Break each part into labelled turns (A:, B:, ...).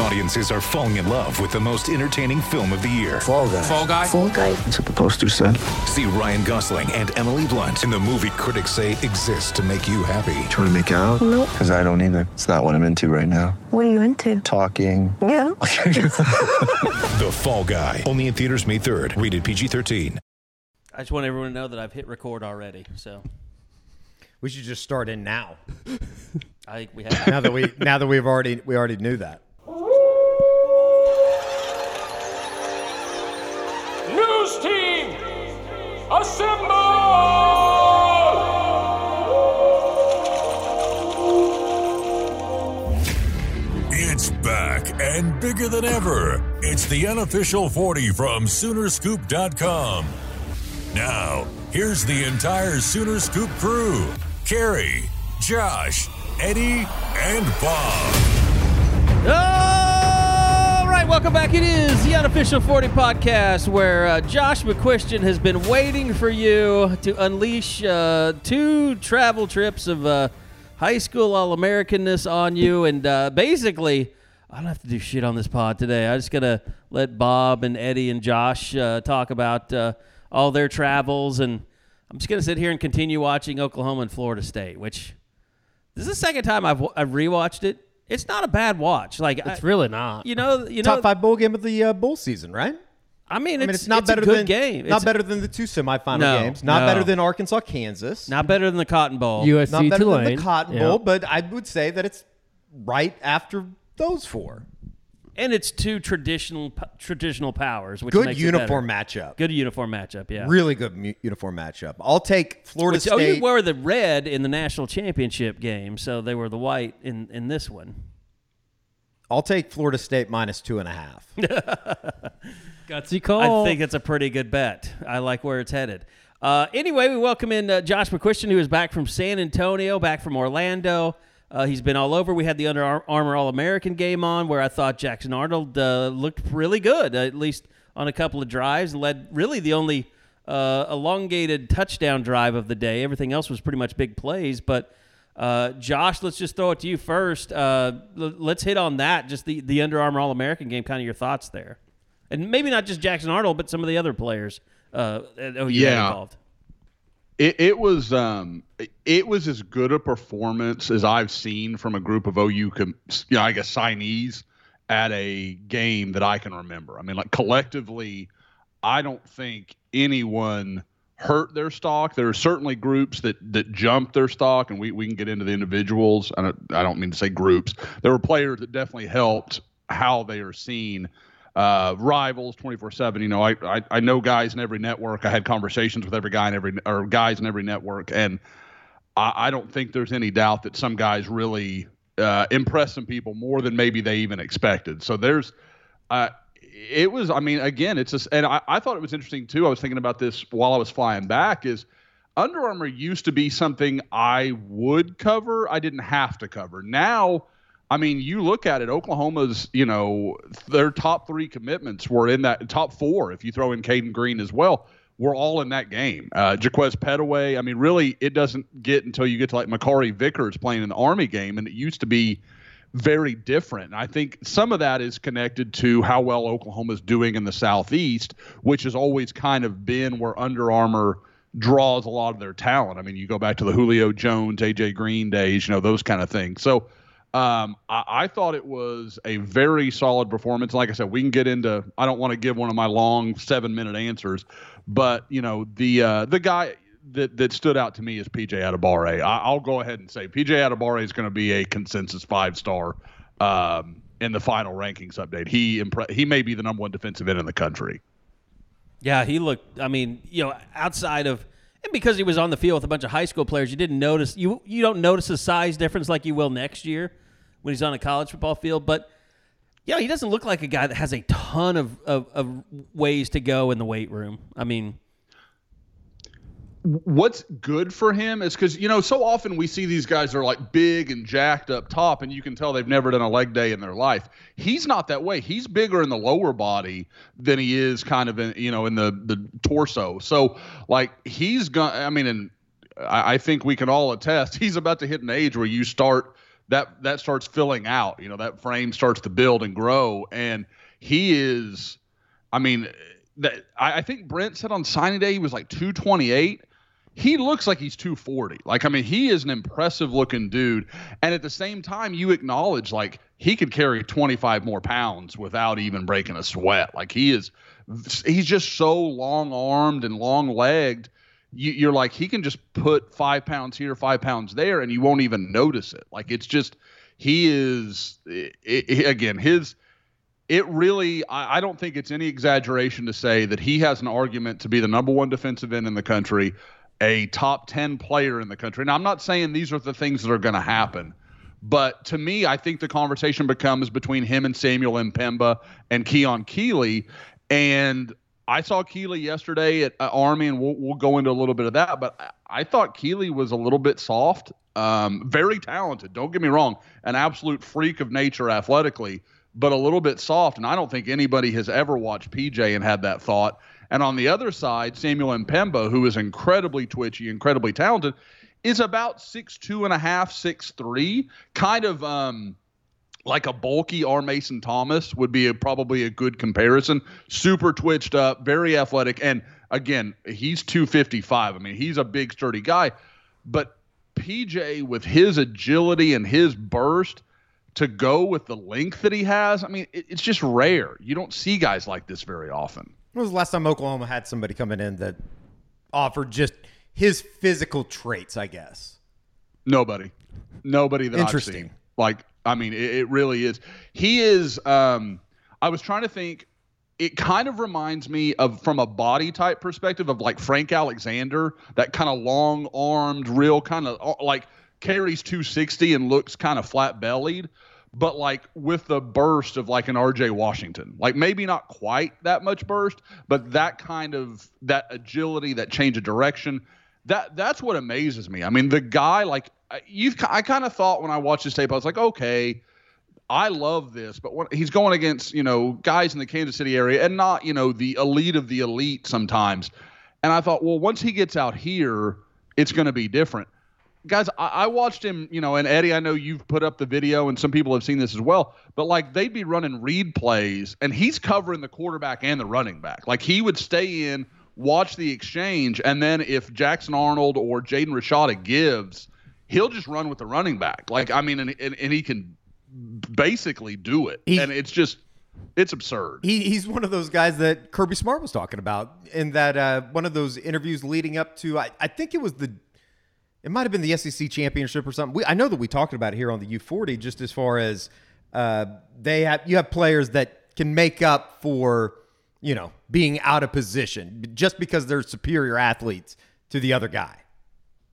A: Audiences are falling in love with the most entertaining film of the year.
B: Fall guy.
C: Fall guy.
D: Fall guy.
B: That's what the poster said.
A: See Ryan Gosling and Emily Blunt in the movie critics say exists to make you happy.
B: Trying to make it out?
D: Nope.
B: Because I don't either. It's not what I'm into right now.
D: What are you into?
B: Talking.
D: Yeah.
A: The Fall Guy. Only in theaters May 3rd. Rated PG-13.
E: I just want everyone to know that I've hit record already. So
F: We should just start in now.
E: I think we have.
F: Now that we now that we've already we already knew that.
G: Assemble!
H: It's back and bigger than ever. It's the unofficial 40 from Soonerscoop.com. Now, here's the entire Sooner Scoop crew Carrie, Josh, Eddie, and Bob.
E: Right, welcome back. It is the unofficial 40 podcast where uh, Josh McCuistion has been waiting for you to unleash uh, two travel trips of uh, high school All Americanness on you. And uh, basically, I don't have to do shit on this pod today. I just got to let Bob and Eddie and Josh uh, talk about uh, all their travels. And I'm just going to sit here and continue watching Oklahoma and Florida State, which this is the second time I've, I've rewatched it. It's not a bad watch. Like
C: It's
E: I-
C: really not.
E: you know, you know.
F: Top five bowl game of the uh, bowl season, right?
E: I mean,
F: I mean,
E: it's,
F: it's, not
E: it's
F: better
E: a good
F: than
E: game.
F: Not
E: It's
F: better than the two semifinal
E: No,
F: games. Not
E: no.
F: better than Arkansas, Kansas.
E: Not better than the Cotton Bowl.
C: USC
F: not better
C: Tulane.
F: than the Cotton
C: Yeah.
F: Bowl, but I would say that it's right after those four.
E: And it's two traditional traditional powers, which
F: Good
E: makes
F: uniform
E: better.
F: matchup.
E: Good uniform matchup. Yeah.
F: Really good mu- uniform matchup. I'll take Florida
E: Which, oh,
F: State.
E: you wore the red in the national championship game, so they were the white in in this one.
F: I'll take Florida State minus two and a half.
C: Gutsy call.
E: I think it's a pretty good bet. I like where it's headed. Uh, anyway, we welcome in uh, Josh McCuistion, who is back from San Antonio, back from Orlando. Uh, he's been all over. We had the Under Armour All American game on, where I thought Jackson Arnold uh, looked really good, at least on a couple of drives, led really the only uh, elongated touchdown drive of the day. Everything else was pretty much big plays. But uh, Josh, let's just throw it to you first. Uh, l- let's hit on that, just the, the Under Armour All American game, kind of your thoughts there and maybe not just Jackson Arnold, but some of the other players uh,
I: Yeah.
E: involved.
I: It, it was um, it was as good a performance as I've seen from a group of OU, com- you know, I guess signees at a game that I can remember. I mean, like collectively, I don't think anyone hurt their stock. There are certainly groups that that jumped their stock, and we, we can get into the individuals. I don't, I don't mean to say groups. There were players that definitely helped how they are seen. Uh, rivals 24 7 you know I, I i know guys in every network i had conversations with every guy in every or guys in every network and I, I don't think there's any doubt that some guys really uh, impress some people more than maybe they even expected. So there's, uh, it was. I mean, again, it's just, and I, I thought it was interesting too. I was thinking about this while I was flying back. Is Under Armour used to be something I would cover. I didn't have to cover. Now. I mean, you look at it. Oklahoma's, you know, their top three commitments were in that top four. If you throw in Caden Green as well, we're all in that game. Uh, Jaquaize Pettaway. I mean, really, it doesn't get until you get to like Makari Vickers playing in the Army game, and it used to be very different. And I think some of that is connected to how well Oklahoma's doing in the Southeast, which has always kind of been where Under Armour draws a lot of their talent. I mean, you go back to the Julio Jones, AJ Green days, you know, those kind of things. So um, I, I thought it was a very solid performance. Like I said, we can get into. I don't want to give one of my long seven minute answers, but you know the uh, the guy that that stood out to me is PJ Adebawore. I, I'll go ahead and say PJ Adebawore is going to be a consensus five star um, in the final rankings update. He impre- he may be the number one defensive end in the country.
E: Yeah, he looked. I mean, you know, outside of and because he was on the field with a bunch of high school players, you didn't notice you you don't notice a size difference like you will next year when he's on a college football field. But yeah, he doesn't look like a guy that has a ton of, of, of ways to go in the weight room. I mean,
I: what's good for him is because you know so often we see these guys are like big and jacked up top and you can tell they've never done a leg day in their life. He's not that way. He's bigger in the lower body than he is kind of in you know in the the torso. So like he's gonna i mean and I, I think we can all attest he's about to hit an age where you start that that starts filling out you know that frame starts to build and grow. And he is i mean that I, I think brent said on signing day he was like 228 he looks like he's 240. Like, I mean, he is an impressive looking dude. And at the same time, you acknowledge like he could carry 25 more pounds without even breaking a sweat. Like, he is, he's just so long armed and long legged. You, are like, he can just put five pounds here, five pounds there, and you won't even notice it. Like, it's just, he is, it, it, again, his, it really I, I, don't think it's any exaggeration to say that he has an argument to be the number one defensive end in the country a top 10 player in the country. Now, I'm not saying these are the things that are going to happen, but to me, I think the conversation becomes between him and Samuel M'Pemba and Keon Keeley. And I saw Keeley yesterday at Army, and we'll, we'll go into a little bit of that, but I, I thought Keeley was a little bit soft. Um, very talented, don't get me wrong, an absolute freak of nature athletically, but a little bit soft. And I don't think anybody has ever watched PJ and had that thought. And on the other side, Samuel M'Pemba, who is incredibly twitchy, incredibly talented, is about six two and a half, six three, kind of um, like a bulky R. Mason Thomas would be a, probably a good comparison. Super twitched up, very athletic, and again, he's 255. I mean, he's a big, sturdy guy, but PJ with his agility and his burst to go with the length that he has, I mean, it, it's just rare. You don't see guys like this very often.
F: When was the last time Oklahoma had somebody coming in that offered just his physical traits? I guess
I: nobody, nobody that Interesting. I've seen. Like, I mean, it, it really is. He is. Um, I was trying to think. It kind of reminds me of, from a body type perspective, of like Frank Alexander, that kind of long armed, real kind of like carries 260 and looks kind of flat bellied but like with the burst of like an RJ Washington. Like maybe not quite that much burst, but that kind of that agility, that change of direction. That that's what amazes me. I mean, the guy like you've I kind of thought when I watched this tape I was like, "Okay, I love this, but when he's going against, you know, guys in the Kansas City area and not, you know, the elite of the elite sometimes." And I thought, "Well, once he gets out here, it's going to be different." Guys, I, I, watched him, you know, and Eddie, I know you've put up the video and some people have seen this as well, but like they'd be running read plays and he's covering the quarterback and the running back. Like he would stay in, watch the exchange, and then if Jackson Arnold or Jaden Rashada gives, he'll just run with the running back. Like, I mean, and, and, and he can basically do it. He, and it's just, it's absurd.
F: He, he's one of those guys that Kirby Smart was talking about in that uh, one of those interviews leading up to, I, I think it was the it might have been the SEC championship or something. We, I know that we talked about it here on the U40, just as far as uh, they have you have players that can make up for you know being out of position just because they're superior athletes to the other guy.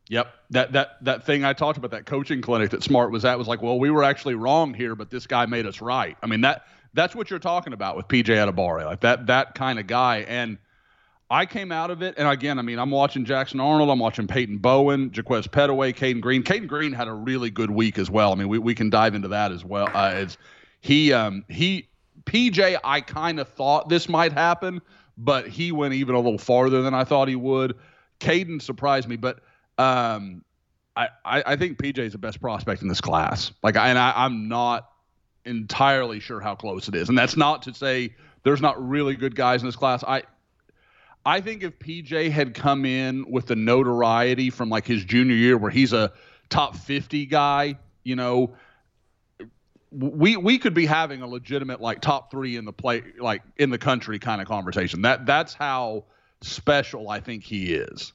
I: Yep. That that that thing I talked about that coaching clinic that Smart was at was like, well, we were actually wrong here, but this guy made us right. I mean that that's what you're talking about with PJ Adebawore, like that that kind of guy. And I came out of it, and again, I mean, I'm watching Jackson Arnold, I'm watching Peyton Bowen, Jaquaize Pettaway, Caden Green. Caden Green had a really good week as well. I mean, we, we can dive into that as well. Uh, it's, he um, he PJ, I kind of thought this might happen, but he went even a little farther than I thought he would. Caden surprised me, but um, I, I, I think PJ is the best prospect in this class. Like, and I, I'm not entirely sure how close it is, and that's not to say there's not really good guys in this class. I I think if PJ had come in with the notoriety from like his junior year where he's a top 50 guy, you know, we we could be having a legitimate like top 3 in the play like in the country kind of conversation. That that's how special I think he is.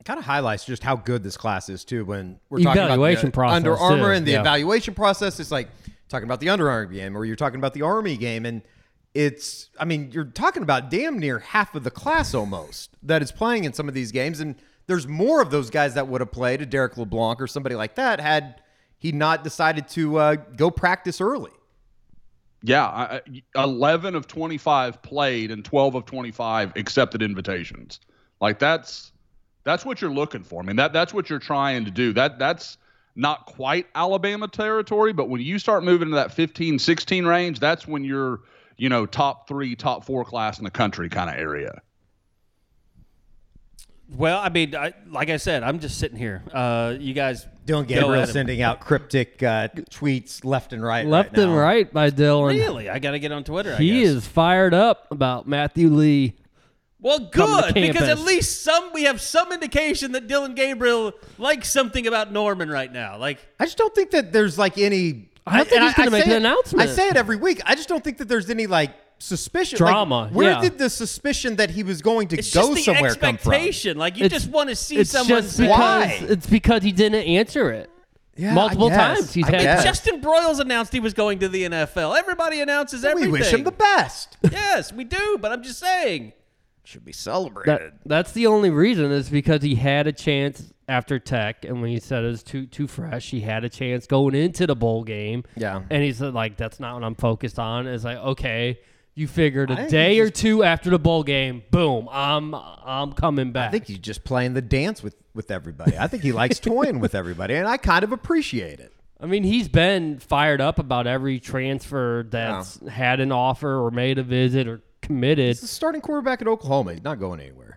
F: It kind of highlights just how good this class is too when we're talking
C: evaluation
F: about
C: the process
F: Under Armour
C: too.
F: and the
C: yeah.
F: evaluation process. It's like talking about the Under Armour game or you're talking about the Army game and it's I mean, you're talking about damn near half of the class almost that is playing in some of these games. And there's more of those guys that would have played a Derrick LeBlanc or somebody like that had he not decided to uh, go practice early.
I: Yeah, 11 of 25 played and 12 of 25 accepted invitations. Like that's That's what you're looking for. I mean, that that's what you're trying to do. That that's not quite Alabama territory, but when you start moving to that 15, 16 range, that's when you're, you know, top three, top four class in the country kind of area.
E: Well, I mean, I, like I said, I'm just sitting here. Uh, you guys,
F: Dillon
E: go
F: Gabriel sending out cryptic uh, tweets left and right.
C: Left
F: right
C: and
F: now.
C: right by Dillon.
E: Really, I got to get on Twitter. I
C: He
E: guess.
C: is fired up about Matthew Lee.
E: Well, good because at least some we have some indication that Dillon Gabriel likes something about Norman right now. Like,
F: I just don't think that there's like any.
C: I don't think
F: and
C: he's gonna make
F: say
C: an
F: it-
C: announcement.
F: I say it every week. I just don't think that there's any like suspicion.
C: Drama,
F: Like, where
C: yeah.
F: did the suspicion that he was going to
E: it's
F: go
E: just the
F: somewhere come from?
E: expectation. Like, you
C: It's-
E: just want to see
C: It's
E: someone.
C: just because
F: Why?
C: it's because he didn't answer it.
F: Yeah,
C: Multiple
F: I guess.
C: times he's
F: I
C: had
F: guess.
E: Justin Broiles announced he was going to the NFL. Everybody announces everything.
F: We wish him the best.
E: yes, we do. But I'm just saying.
F: Should be celebrated.
C: That, that's the only reason is because he had a chance after Tech, and when he said it was too too fresh, he had a chance going into the bowl game.
F: Yeah.
C: and he said like that's not what I'm focused on. It's like okay, you figured a day or two after the bowl game, boom, I'm I'm coming back.
F: I think he's just playing the dance with with everybody. I think he likes toying with everybody, and I kind of appreciate it.
C: I mean, he's been fired up about every transfer that's had an offer or made a visit or committed.
F: He's the starting quarterback at Oklahoma. He's not going anywhere.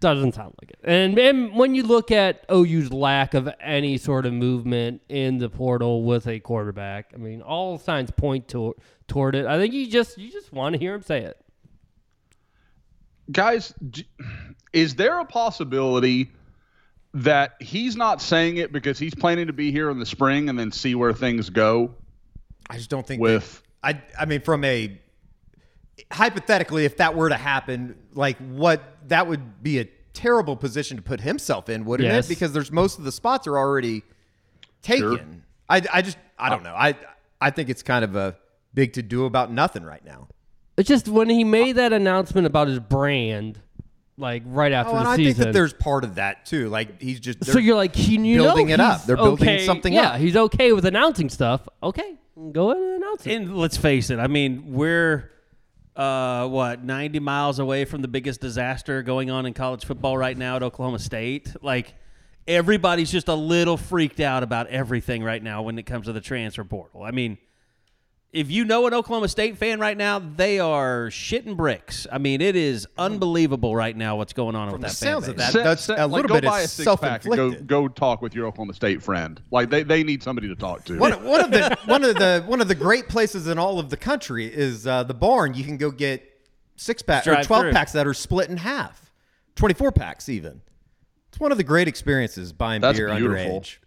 C: Doesn't sound like it. And, and when you look at OU's lack of any sort of movement in the portal with a quarterback, I mean, all signs point to, toward it. I think you just you just want to hear him say it.
I: guys, is there a possibility that he's not saying it because he's planning to be here in the spring and then see where things go?
F: I just don't think
I: With-
F: that, I I mean from a hypothetically if that were to happen like what that would be a terrible position to put himself in wouldn't
C: Yes.
F: it because there's most of the spots are already taken.
I: Sure.
F: I I just I don't know. I I think it's kind of a big to do about nothing right now.
C: It's just when he made that announcement about his brand, like right after
F: Oh, and
C: the
F: I
C: season.
F: think that there's part of that too. Like he's just
C: so you're like, he, you
F: building
C: know
F: it up. They're building
C: okay-
F: something
C: yeah,
F: up.
C: he's okay with announcing stuff. Okay, go ahead and announce it.
E: And let's face it. I mean, we're uh, what 90 miles away from the biggest disaster going on in college football right now at Oklahoma State. Like everybody's just a little freaked out about everything right now when it comes to the transfer portal. I mean, if you know an Oklahoma State fan right now, they are shitting bricks. I mean, it is unbelievable right now what's going on with
F: the
E: that
F: sounds
E: fan
F: of that- that's
I: set-
F: a
I: like,
F: little
I: go
F: bit
I: buy a six pack and go
F: self-inflicted.
I: go talk with your Oklahoma State friend. Like they, they need somebody to talk to.
F: One, one of the one of the one of the great places in all of the country is uh, the barn. You can go get six pack or twelve
E: through.
F: packs that are split in half, twenty four packs even. It's one of the great experiences buying
I: That's
F: beer
I: beautiful.
F: underage.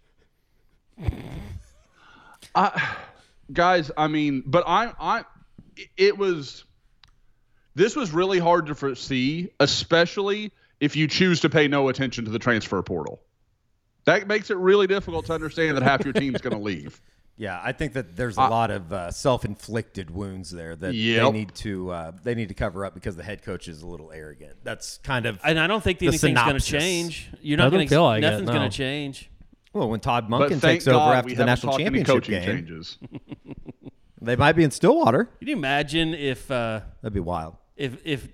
I: Guys i mean but i i it was this was really hard to foresee especially if you choose to pay no attention to the transfer portal that makes it really difficult to understand that half your team's going to leave
F: Yeah, I think that there's a lot of uh, self inflicted wounds there that they need to uh, they need to cover up because the head coach is a little arrogant. That's kind of
E: And I don't think
F: the
E: anything's going to change. You're not going to
C: feel like
E: nothing's
C: no.
E: going to change.
F: Well when Todd
I: but Monken
F: takes
I: god
F: over after the national championship
I: coaching
F: game.
I: changes
F: They might be in Stillwater.
E: Can you imagine if uh,
F: That'd be wild.
E: if if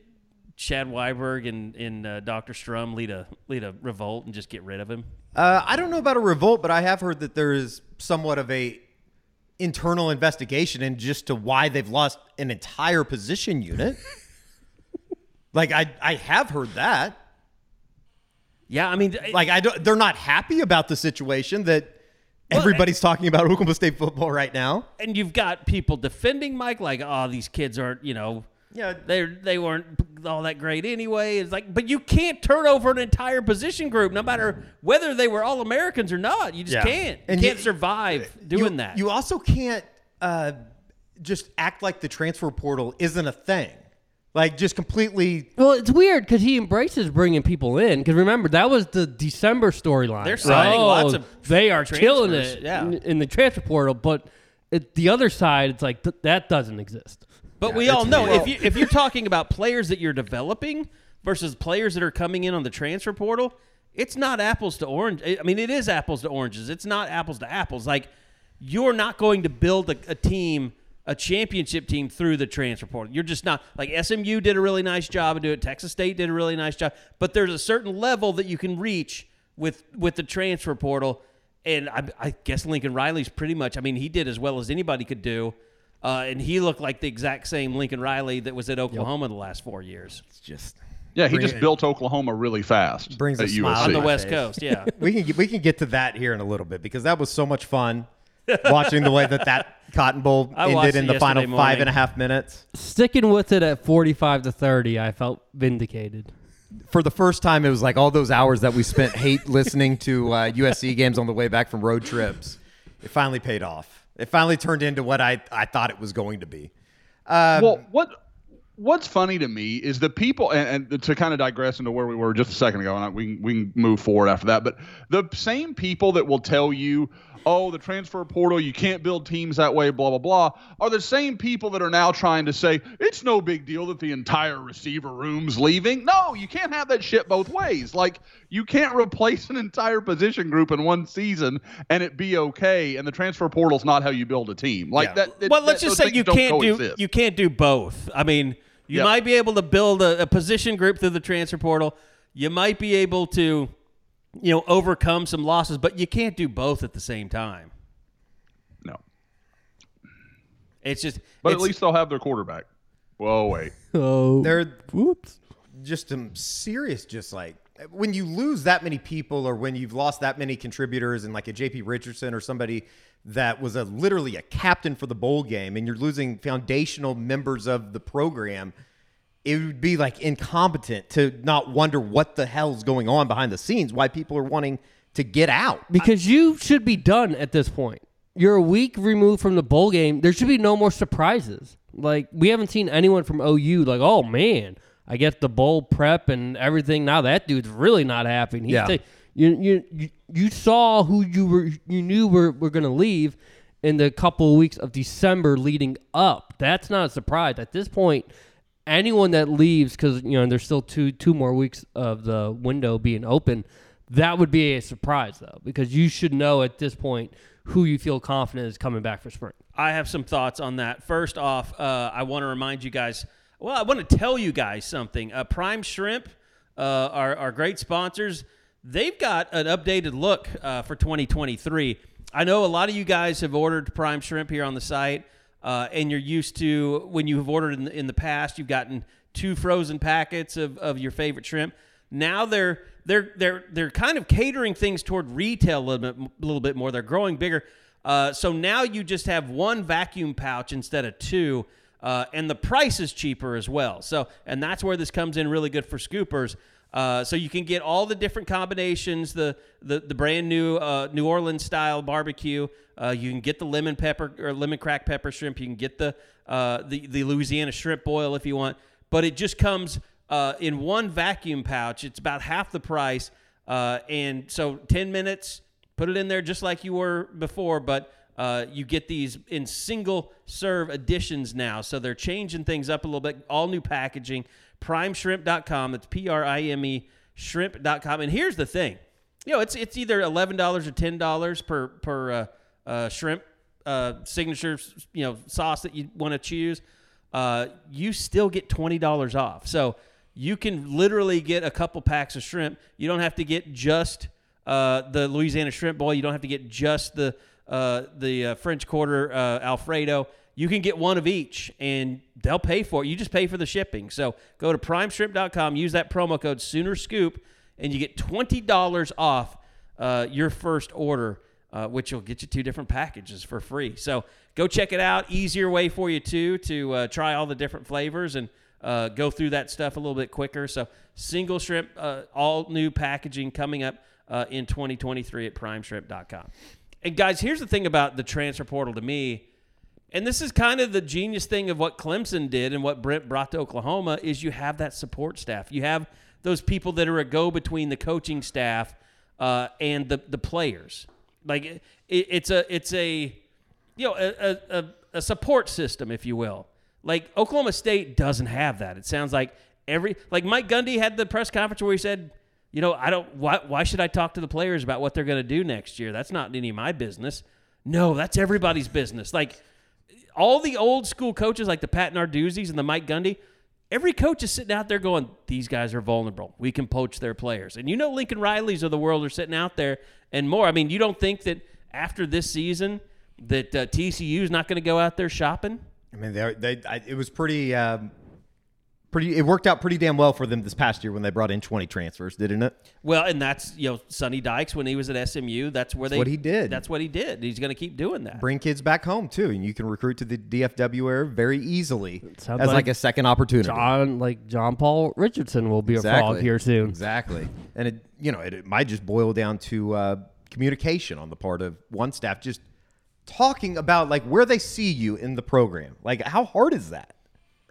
E: Chad Weiberg and, and uh, Dr. Shrum lead a lead a revolt and just get rid of him?
F: Uh, I don't know about a revolt, but I have heard that there is somewhat of a internal investigation into just to why they've lost an entire position unit. like I, I have heard that.
E: Yeah, I mean,
F: Like I don't, they're not happy about the situation that everybody's talking about Oklahoma State football right now.
E: and you've got people defending Mike like, oh, these kids aren't, you know,
F: Yeah.
E: they they weren't all that great anyway. It's like, but you can't turn over an entire position group, no matter whether they were all Americans or not. You just
F: Yeah.
E: can't. You
F: And
E: can't
F: you-
E: survive doing
F: you,
E: that.
F: You also can't uh, just act like the transfer portal isn't a thing. Like just completely
C: Well, it's weird because he embraces bringing people in. Because remember, that was the December storyline.
E: They're signing
C: Oh,
E: lots of
C: They are killing
E: transfers,
C: it
E: yeah.
C: in, in the transfer portal, but it, the other side, it's like th- that doesn't exist.
E: But
F: Yeah,
E: we all
F: it's
E: know
F: weird.
E: if you if you're talking about players that you're developing versus players that are coming in on the transfer portal, it's not apples to orange. Eh, I mean, it is apples to oranges. It's not apples to apples. Like you're not going to build a, a team, a championship team through the transfer portal. You're just not like SMU did a really nice job and do it. Texas State did a really nice job, but there's a certain level that you can reach with with the transfer portal. And I, I guess Lincoln Riley's pretty much. I mean, he did as well as anybody could do, uh, and he looked like the exact same Lincoln Riley that was at Oklahoma the last four years.
F: It's just
I: Yeah, he just
F: it-
I: built Oklahoma really fast.
F: brings a smile
I: USC.
E: on the West. Coast. Yeah,
F: we can get, we can get to that here in a little bit because that was so much fun watching the way that that Cotton Bowl
E: I
F: ended in the final
E: yesterday
F: five
E: morning.
F: and a half minutes.
C: Sticking with it at 45 to 30, I felt vindicated.
F: For the first time, it was like all those hours that we spent hate listening to uh, USC games on the way back from road trips. It finally paid off. It finally turned into what I, I thought it was going to be. Um,
I: well, what what's funny to me is the people, and, and to kind of digress into where we were just a second ago, and I, we we can move forward after that. But the same people that will tell you, "Oh, the transfer portal, you can't build teams that way," blah blah blah, are the same people that are now trying to say it's no big deal that the entire receiver room's leaving. No, you can't have that shit both ways. Like you can't replace an entire position group in one season and it be okay. And the transfer portal's not how you build a team. Like
F: Yeah.
I: that.
E: well, let's
I: that-
E: just say you can't do you can't do both. I mean, you
I: Yep.
E: might be able to build a, a position group through the transfer portal. You might be able to, you know, overcome some losses, but you can't do both at the same time.
I: No.
E: It's just,
I: But at least they'll have their quarterback. Whoa, wait.
C: Oh,
F: They're
C: whoops.
F: just some serious, just like when you lose that many people or when you've lost that many contributors and like a JP Richardson or somebody that was a literally a captain for the bowl game and you're losing foundational members of the program, it would be like incompetent to not wonder what the hell's going on behind the scenes, why people are wanting to get out.
C: Because you should be done at this point. You're a week removed from the bowl game. There should be no more surprises. Like we haven't seen anyone from OU like, oh man, I get the bowl prep and everything. Now that dude's really not happy. And he's
F: Yeah.
C: ta- you, you you you saw who you were you knew were were gonna leave in the couple of weeks of December leading up. That's not a surprise at this point. Anyone that leaves because you know there's still two two more weeks of the window being open. That would be a surprise though, because you should know at this point who you feel confident is coming back for spring.
E: I have some thoughts on that. First off, uh, I want to remind you guys. Well, I want to tell you guys something. Uh, Prime Shrimp, uh, our, our great sponsors, they've got an updated look uh, for 2023. I know a lot of you guys have ordered Prime Shrimp here on the site, uh, and you're used to when you have ordered in the, in the past, you've gotten two frozen packets of, of your favorite shrimp. Now they're they're they're they're kind of catering things toward retail a little bit, a little bit more. They're growing bigger. Uh, so now you just have one vacuum pouch instead of two, uh, and the price is cheaper as well. So and that's where this comes in really good for scoopers. Uh, so you can get all the different combinations, the the, the brand new uh, New Orleans style barbecue. Uh, you can get the lemon pepper or lemon crack pepper shrimp. You can get the uh, the the Louisiana shrimp boil if you want, but it just comes uh, in one vacuum pouch. It's about half the price, and so ten minutes. Put it in there just like you were before, but uh, you get these in single serve editions now. So they're changing things up a little bit. All new packaging. PrimeShrimp.com. That's P R I M E shrimp.com. And here's the thing you know, it's it's either eleven dollars or ten dollars per per uh, uh, shrimp uh, signature you know sauce that you want to choose. Uh, you still get twenty dollars off. So you can literally get a couple packs of shrimp. You don't have to get just uh, the Louisiana shrimp boil. You don't have to get just the uh, the French Quarter uh, Alfredo. You can get one of each, and they'll pay for it. You just pay for the shipping. So go to PrimeShrimp.com. Use that promo code Sooner Scoop, and you get twenty dollars off uh, your first order, uh, which will get you two different packages for free. So go check it out. Easier way for you too to uh, try all the different flavors and uh, go through that stuff a little bit quicker. So single shrimp, uh, all new packaging coming up uh, in 2023 at PrimeShrimp.com. And guys, here's the thing about the transfer portal to me. And this is kind of the genius thing of what Clemson did and what Brent brought to Oklahoma is you have that support staff. You have those people that are a go between the coaching staff uh, and the the players. Like it, it's a it's a you know a, a, a support system, if you will. Like Oklahoma State doesn't have that. It sounds like every like Mike Gundy had the press conference where he said, you know, I don't why why should I talk to the players about what they're going to do next year? That's not any of my business. No, that's everybody's business. Like all the old school coaches like the Pat Narduzzi's and the Mike Gundy, every coach is sitting out there going, "These guys are vulnerable. We can poach their players." And you know, Lincoln Riley's of the world are sitting out there and more. I mean, you don't think that after this season that uh, TCU is not going to go out there shopping?
F: I mean, they, they I, it was pretty, um, pretty. It worked out pretty damn well for them this past year when they brought in twenty transfers, didn't it?
E: Well, and that's you know Sonny Dykes when he was at SMU. That's where they
F: what he did.
E: That's what he did. He's going to keep doing that.
F: Bring kids back home too, and you can recruit to the DFW area very easily as like,
C: like
F: a second opportunity.
C: John, like John Paul Richardson, will be a frog here soon.
F: Exactly, and it you know it, it might just boil down to uh, communication on the part of one staff, just talking about like where they see you in the program. Like, how hard is that?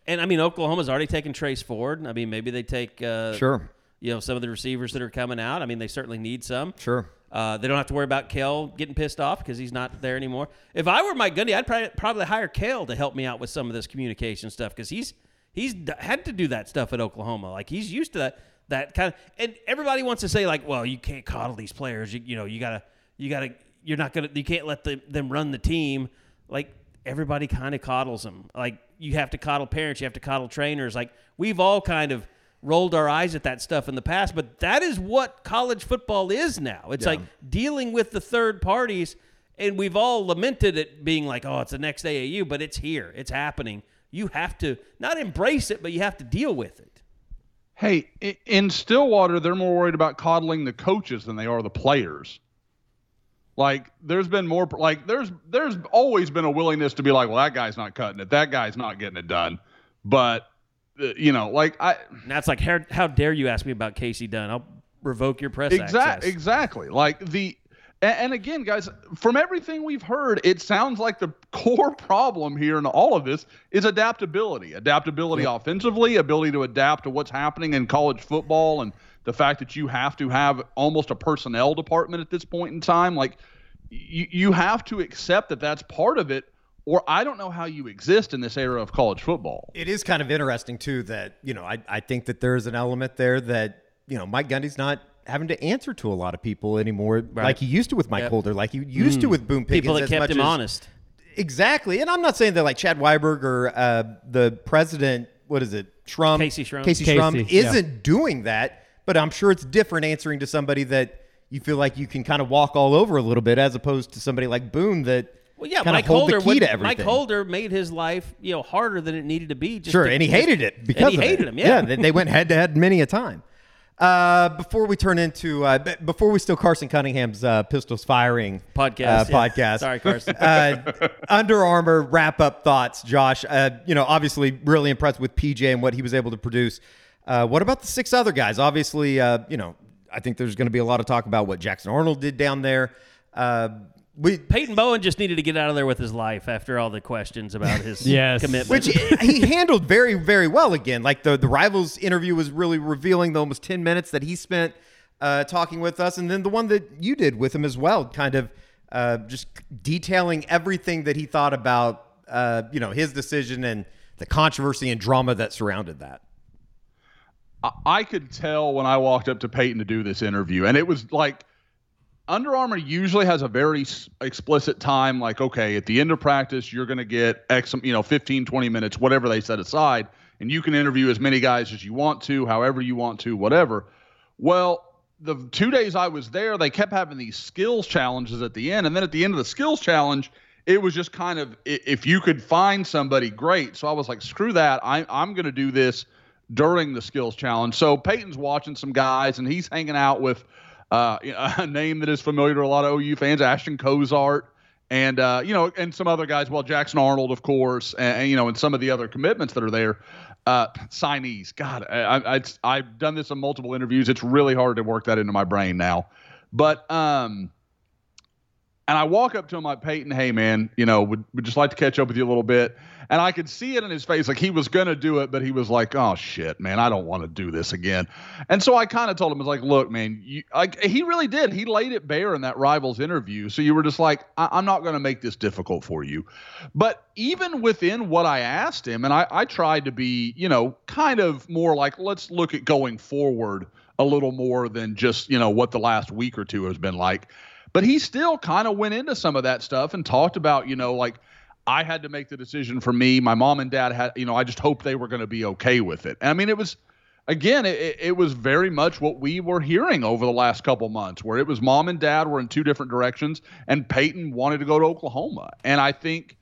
E: And I mean, Oklahoma's already taken Trace Ford. I mean, maybe they take uh,
F: Sure.
E: You know, some of the receivers that are coming out. I mean, they certainly need some.
F: Sure.
E: Uh, they don't have to worry about Cale getting pissed off because he's not there anymore. If I were Mike Gundy, I'd probably, probably hire Cale to help me out with some of this communication stuff because he's he's d- had to do that stuff at Oklahoma. Like he's used to that that kind of. And everybody wants to say like, well, you can't coddle these players. You, you know, you gotta you gotta you're not gonna you can't let the, them run the team. Like everybody kind of coddles them. Like you have to coddle parents, you have to coddle trainers. Like we've all kind of rolled our eyes at that stuff in the past, but that is what college football is now. It's
F: Yeah.
E: like dealing with the third parties, and we've all lamented it being like, oh, it's the next AAU, but it's here, it's happening. You have to not embrace it, but you have to deal with it.
I: Hey, in Stillwater, they're more worried about coddling the coaches than they are the players. Like, there's been more like there's there's always been a willingness to be like, well, that guy's not cutting it, that guy's not getting it done. But uh, you know, like I
E: And that's like, how, how dare you ask me about Kasey Dunn? I'll revoke your press
I: exactly
E: access.
I: exactly like the and, and again, guys, from everything we've heard, it sounds like the core problem here in all of this is adaptability. Adaptability offensively, ability to adapt to what's happening in college football, and the fact that you have to have almost a personnel department at this point in time. Like, you, you have to accept that that's part of it, or I don't know how you exist in this era of college football.
F: It is kind of interesting too that you know I I think that there is an element there that you know Mike Gundy's not having to answer to a lot of people anymore like he used to with Mike
E: Yep.
F: Holder, like he used to with Boone Pickens.
E: People that
F: as
E: kept
F: much
E: him
F: as-
E: honest.
F: Exactly, and I'm not saying that like Chad Weiberg or uh, the president, what is it, Shrum,
E: Kayse Shrum.
F: Kayse
C: Kayse,
F: Shrum
C: yeah.
F: isn't doing that. But I'm sure it's different answering to somebody that you feel like you can kind of walk all over a little bit, as opposed to somebody like Boone that
E: Well, yeah,
F: kind
E: Mike
F: of hold
E: Holder.
F: the key
E: would-
F: to everything.
E: Mike Holder made his life, you know, harder than it needed to be. Just
F: Sure,
E: to-
F: and he hated it because
E: he hated
F: it.
E: him. Yeah,
F: they, they went head to head many a time. Uh, before we turn into uh, before we steal Carson Cunningham's uh, pistols firing
E: Podcast,
F: uh,
E: yeah.
F: podcast.
E: Sorry, Carson.
F: uh, Under Armour wrap up thoughts, Josh. Uh, you know, obviously, really impressed with PJ and what he was able to produce. Uh, what about the six other guys? Obviously, uh, you know, I think there's going to be a lot of talk about what Jackson Arnold did down there. Uh, we
E: Peyton Bowen just needed to get out of there with his life after all the questions about his
C: Yes.
E: commitment.
F: which he handled very, very well again. Like the the rivals interview was really revealing the almost ten minutes that he spent uh, talking with us, and then the one that you did with him as well, kind of uh, just detailing everything that he thought about, uh, you know, his decision and the controversy and drama that surrounded that.
I: I- could tell when I walked up to Peyton to do this interview, and it was like Under Armour usually has a very explicit time, like, okay, at the end of practice, you're going to get X, you know, 15, 20 minutes, whatever they set aside, and you can interview as many guys as you want to, however you want to, whatever. Well, the two days I was there, they kept having these skills challenges at the end, and then at the end of the skills challenge, it was just kind of if you could find somebody, great. So I was like, screw that, I, I'm going to do this during the skills challenge. So Peyton's watching some guys, and he's hanging out with uh, a name that is familiar to a lot of OU fans, Ashton Cozart, and uh, you know, and some other guys. Well, Jackson Arnold, of course, and, and, you know, and some of the other commitments that are there. Uh, signees, God, I, I, I've done this in multiple interviews. It's really hard to work that into my brain now, but um. And I walk up to him like, Peyton, hey, man, you know, would, would just like to catch up with you a little bit. And I could see it in his face. Like he was going to do it, but he was like, oh, shit, man, I don't want to do this again. And so I kind of told him, I was like, look, man, you, like, he really did. He laid it bare in that Rivals interview. So you were just like, I- I'm not going to make this difficult for you. But even within what I asked him, and I, I tried to be, you know, kind of more like, let's look at going forward a little more than just, you know, what the last week or two has been like. But he still kind of went into some of that stuff and talked about, you know, like I had to make the decision for me. My mom and dad had, you know, I just hoped they were going to be okay with it. I mean, it was, again, it, it was very much what we were hearing over the last couple months, where it was mom and dad were in two different directions, and Peyton wanted to go to Oklahoma. And I think,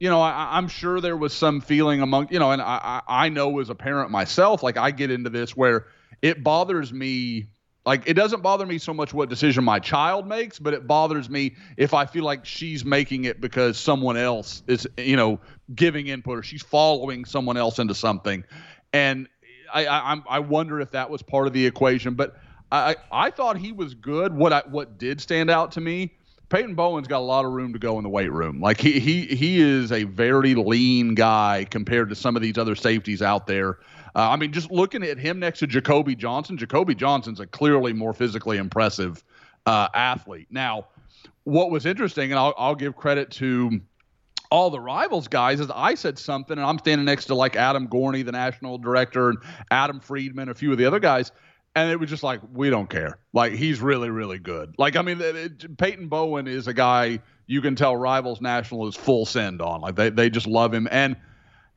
I: you know, I, I'm sure there was some feeling among, you know, and I, I know as a parent myself, like I get into this where it bothers me like it doesn't bother me so much what decision my child makes, but it bothers me if I feel like she's making it because someone else is, you know, giving input or she's following someone else into something. And I, I, I wonder if that was part of the equation. But I, I thought he was good. What I, what did stand out to me, Peyton Bowen's got a lot of room to go in the weight room. Like he he he is a very lean guy compared to some of these other safeties out there. Uh, I mean, just looking at him next to Jacoby Johnson, Jacoby Johnson's a clearly more physically impressive uh, athlete. Now, what was interesting, and I'll, I'll give credit to all the rivals guys, is I said something, and I'm standing next to like Adam Gorney, the national director, and Adam Friedman, a few of the other guys. And it was just like, we don't care. Like, he's really, really good. Like, I mean, it, it, Peyton Bowen is a guy you can tell Rivals National is full send on. Like, they, they just love him. And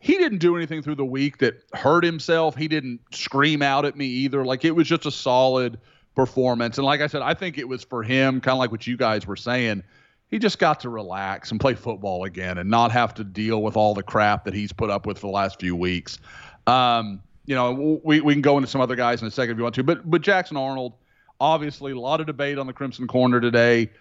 I: he didn't do anything through the week that hurt himself. He didn't scream out at me either. Like it was just a solid performance. And like I said, I think it was for him, kind of like what you guys were saying. He just got to relax and play football again and not have to deal with all the crap that he's put up with for the last few weeks. Um, you know, we, we can go into some other guys in a second if you want to, but but Jackson Arnold, obviously a lot of debate on the Crimson Corner today.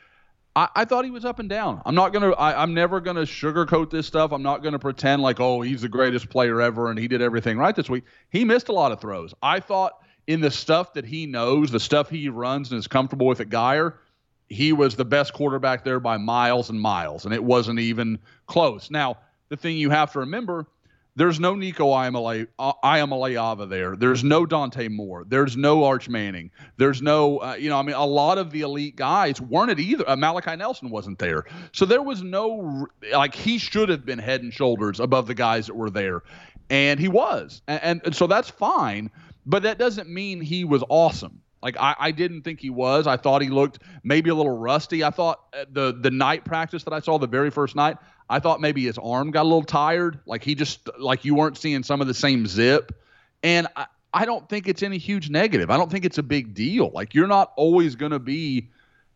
I: I, I, thought he was up and down. I'm not gonna. I, am never gonna sugarcoat this stuff. I'm not gonna pretend like oh he's the greatest player ever and he did everything right this week. He missed a lot of throws. I thought in the stuff that he knows, the stuff he runs and is comfortable with at Guyer, he was the best quarterback there by miles and miles, and it wasn't even close. Now the thing you have to remember there's no Nico Iamaleava there. There's no Dante Moore. There's no Arch Manning. There's no, uh, you know, I mean, a lot of the elite guys weren't it either. Uh, Malachi Nelson wasn't there. So there was no, like, he should have been head and shoulders above the guys that were there. And he was. And, and, and so that's fine. But that doesn't mean he was awesome. Like I, I didn't think he was. I thought he looked maybe a little rusty. I thought uh, the the night practice that I saw the very first night, I thought maybe his arm got a little tired. Like he just like you weren't seeing some of the same zip. And I, I don't think it's any huge negative. I don't think it's a big deal. Like you're not always going to be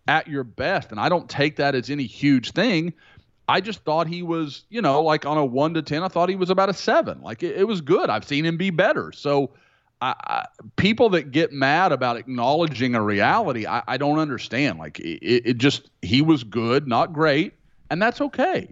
I: at your best, and I don't take that as any huge thing. I just thought he was, you know, like on a one to ten. I thought he was about a seven. Like it, it was good. I've seen him be better. So I, I, people that get mad about acknowledging a reality, I, I don't understand. Like it, it, just he was good, not great, and that's okay.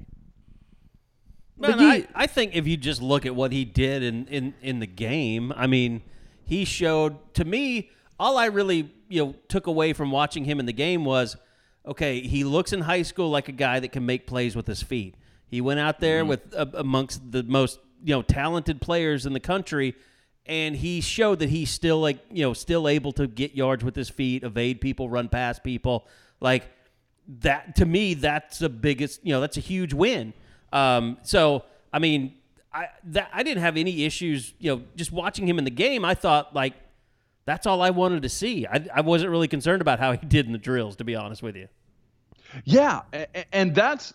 E: Man, he, I, I think if you just look at what he did in, in, in the game, I mean, he showed to me all I really you know took away from watching him in the game was okay, he looks in high school like a guy that can make plays with his feet. He went out there mm-hmm. with uh, amongst the most you know talented players in the country and he showed that he's still like you know still able to get yards with his feet, evade people, run past people. Like that to me, that's the biggest. You know, that's a huge win. Um, so I mean, I that I didn't have any issues. You know, just watching him in the game, I thought like that's all I wanted to see. I, I wasn't really concerned about how he did in the drills, to be honest with you.
I: Yeah, and that's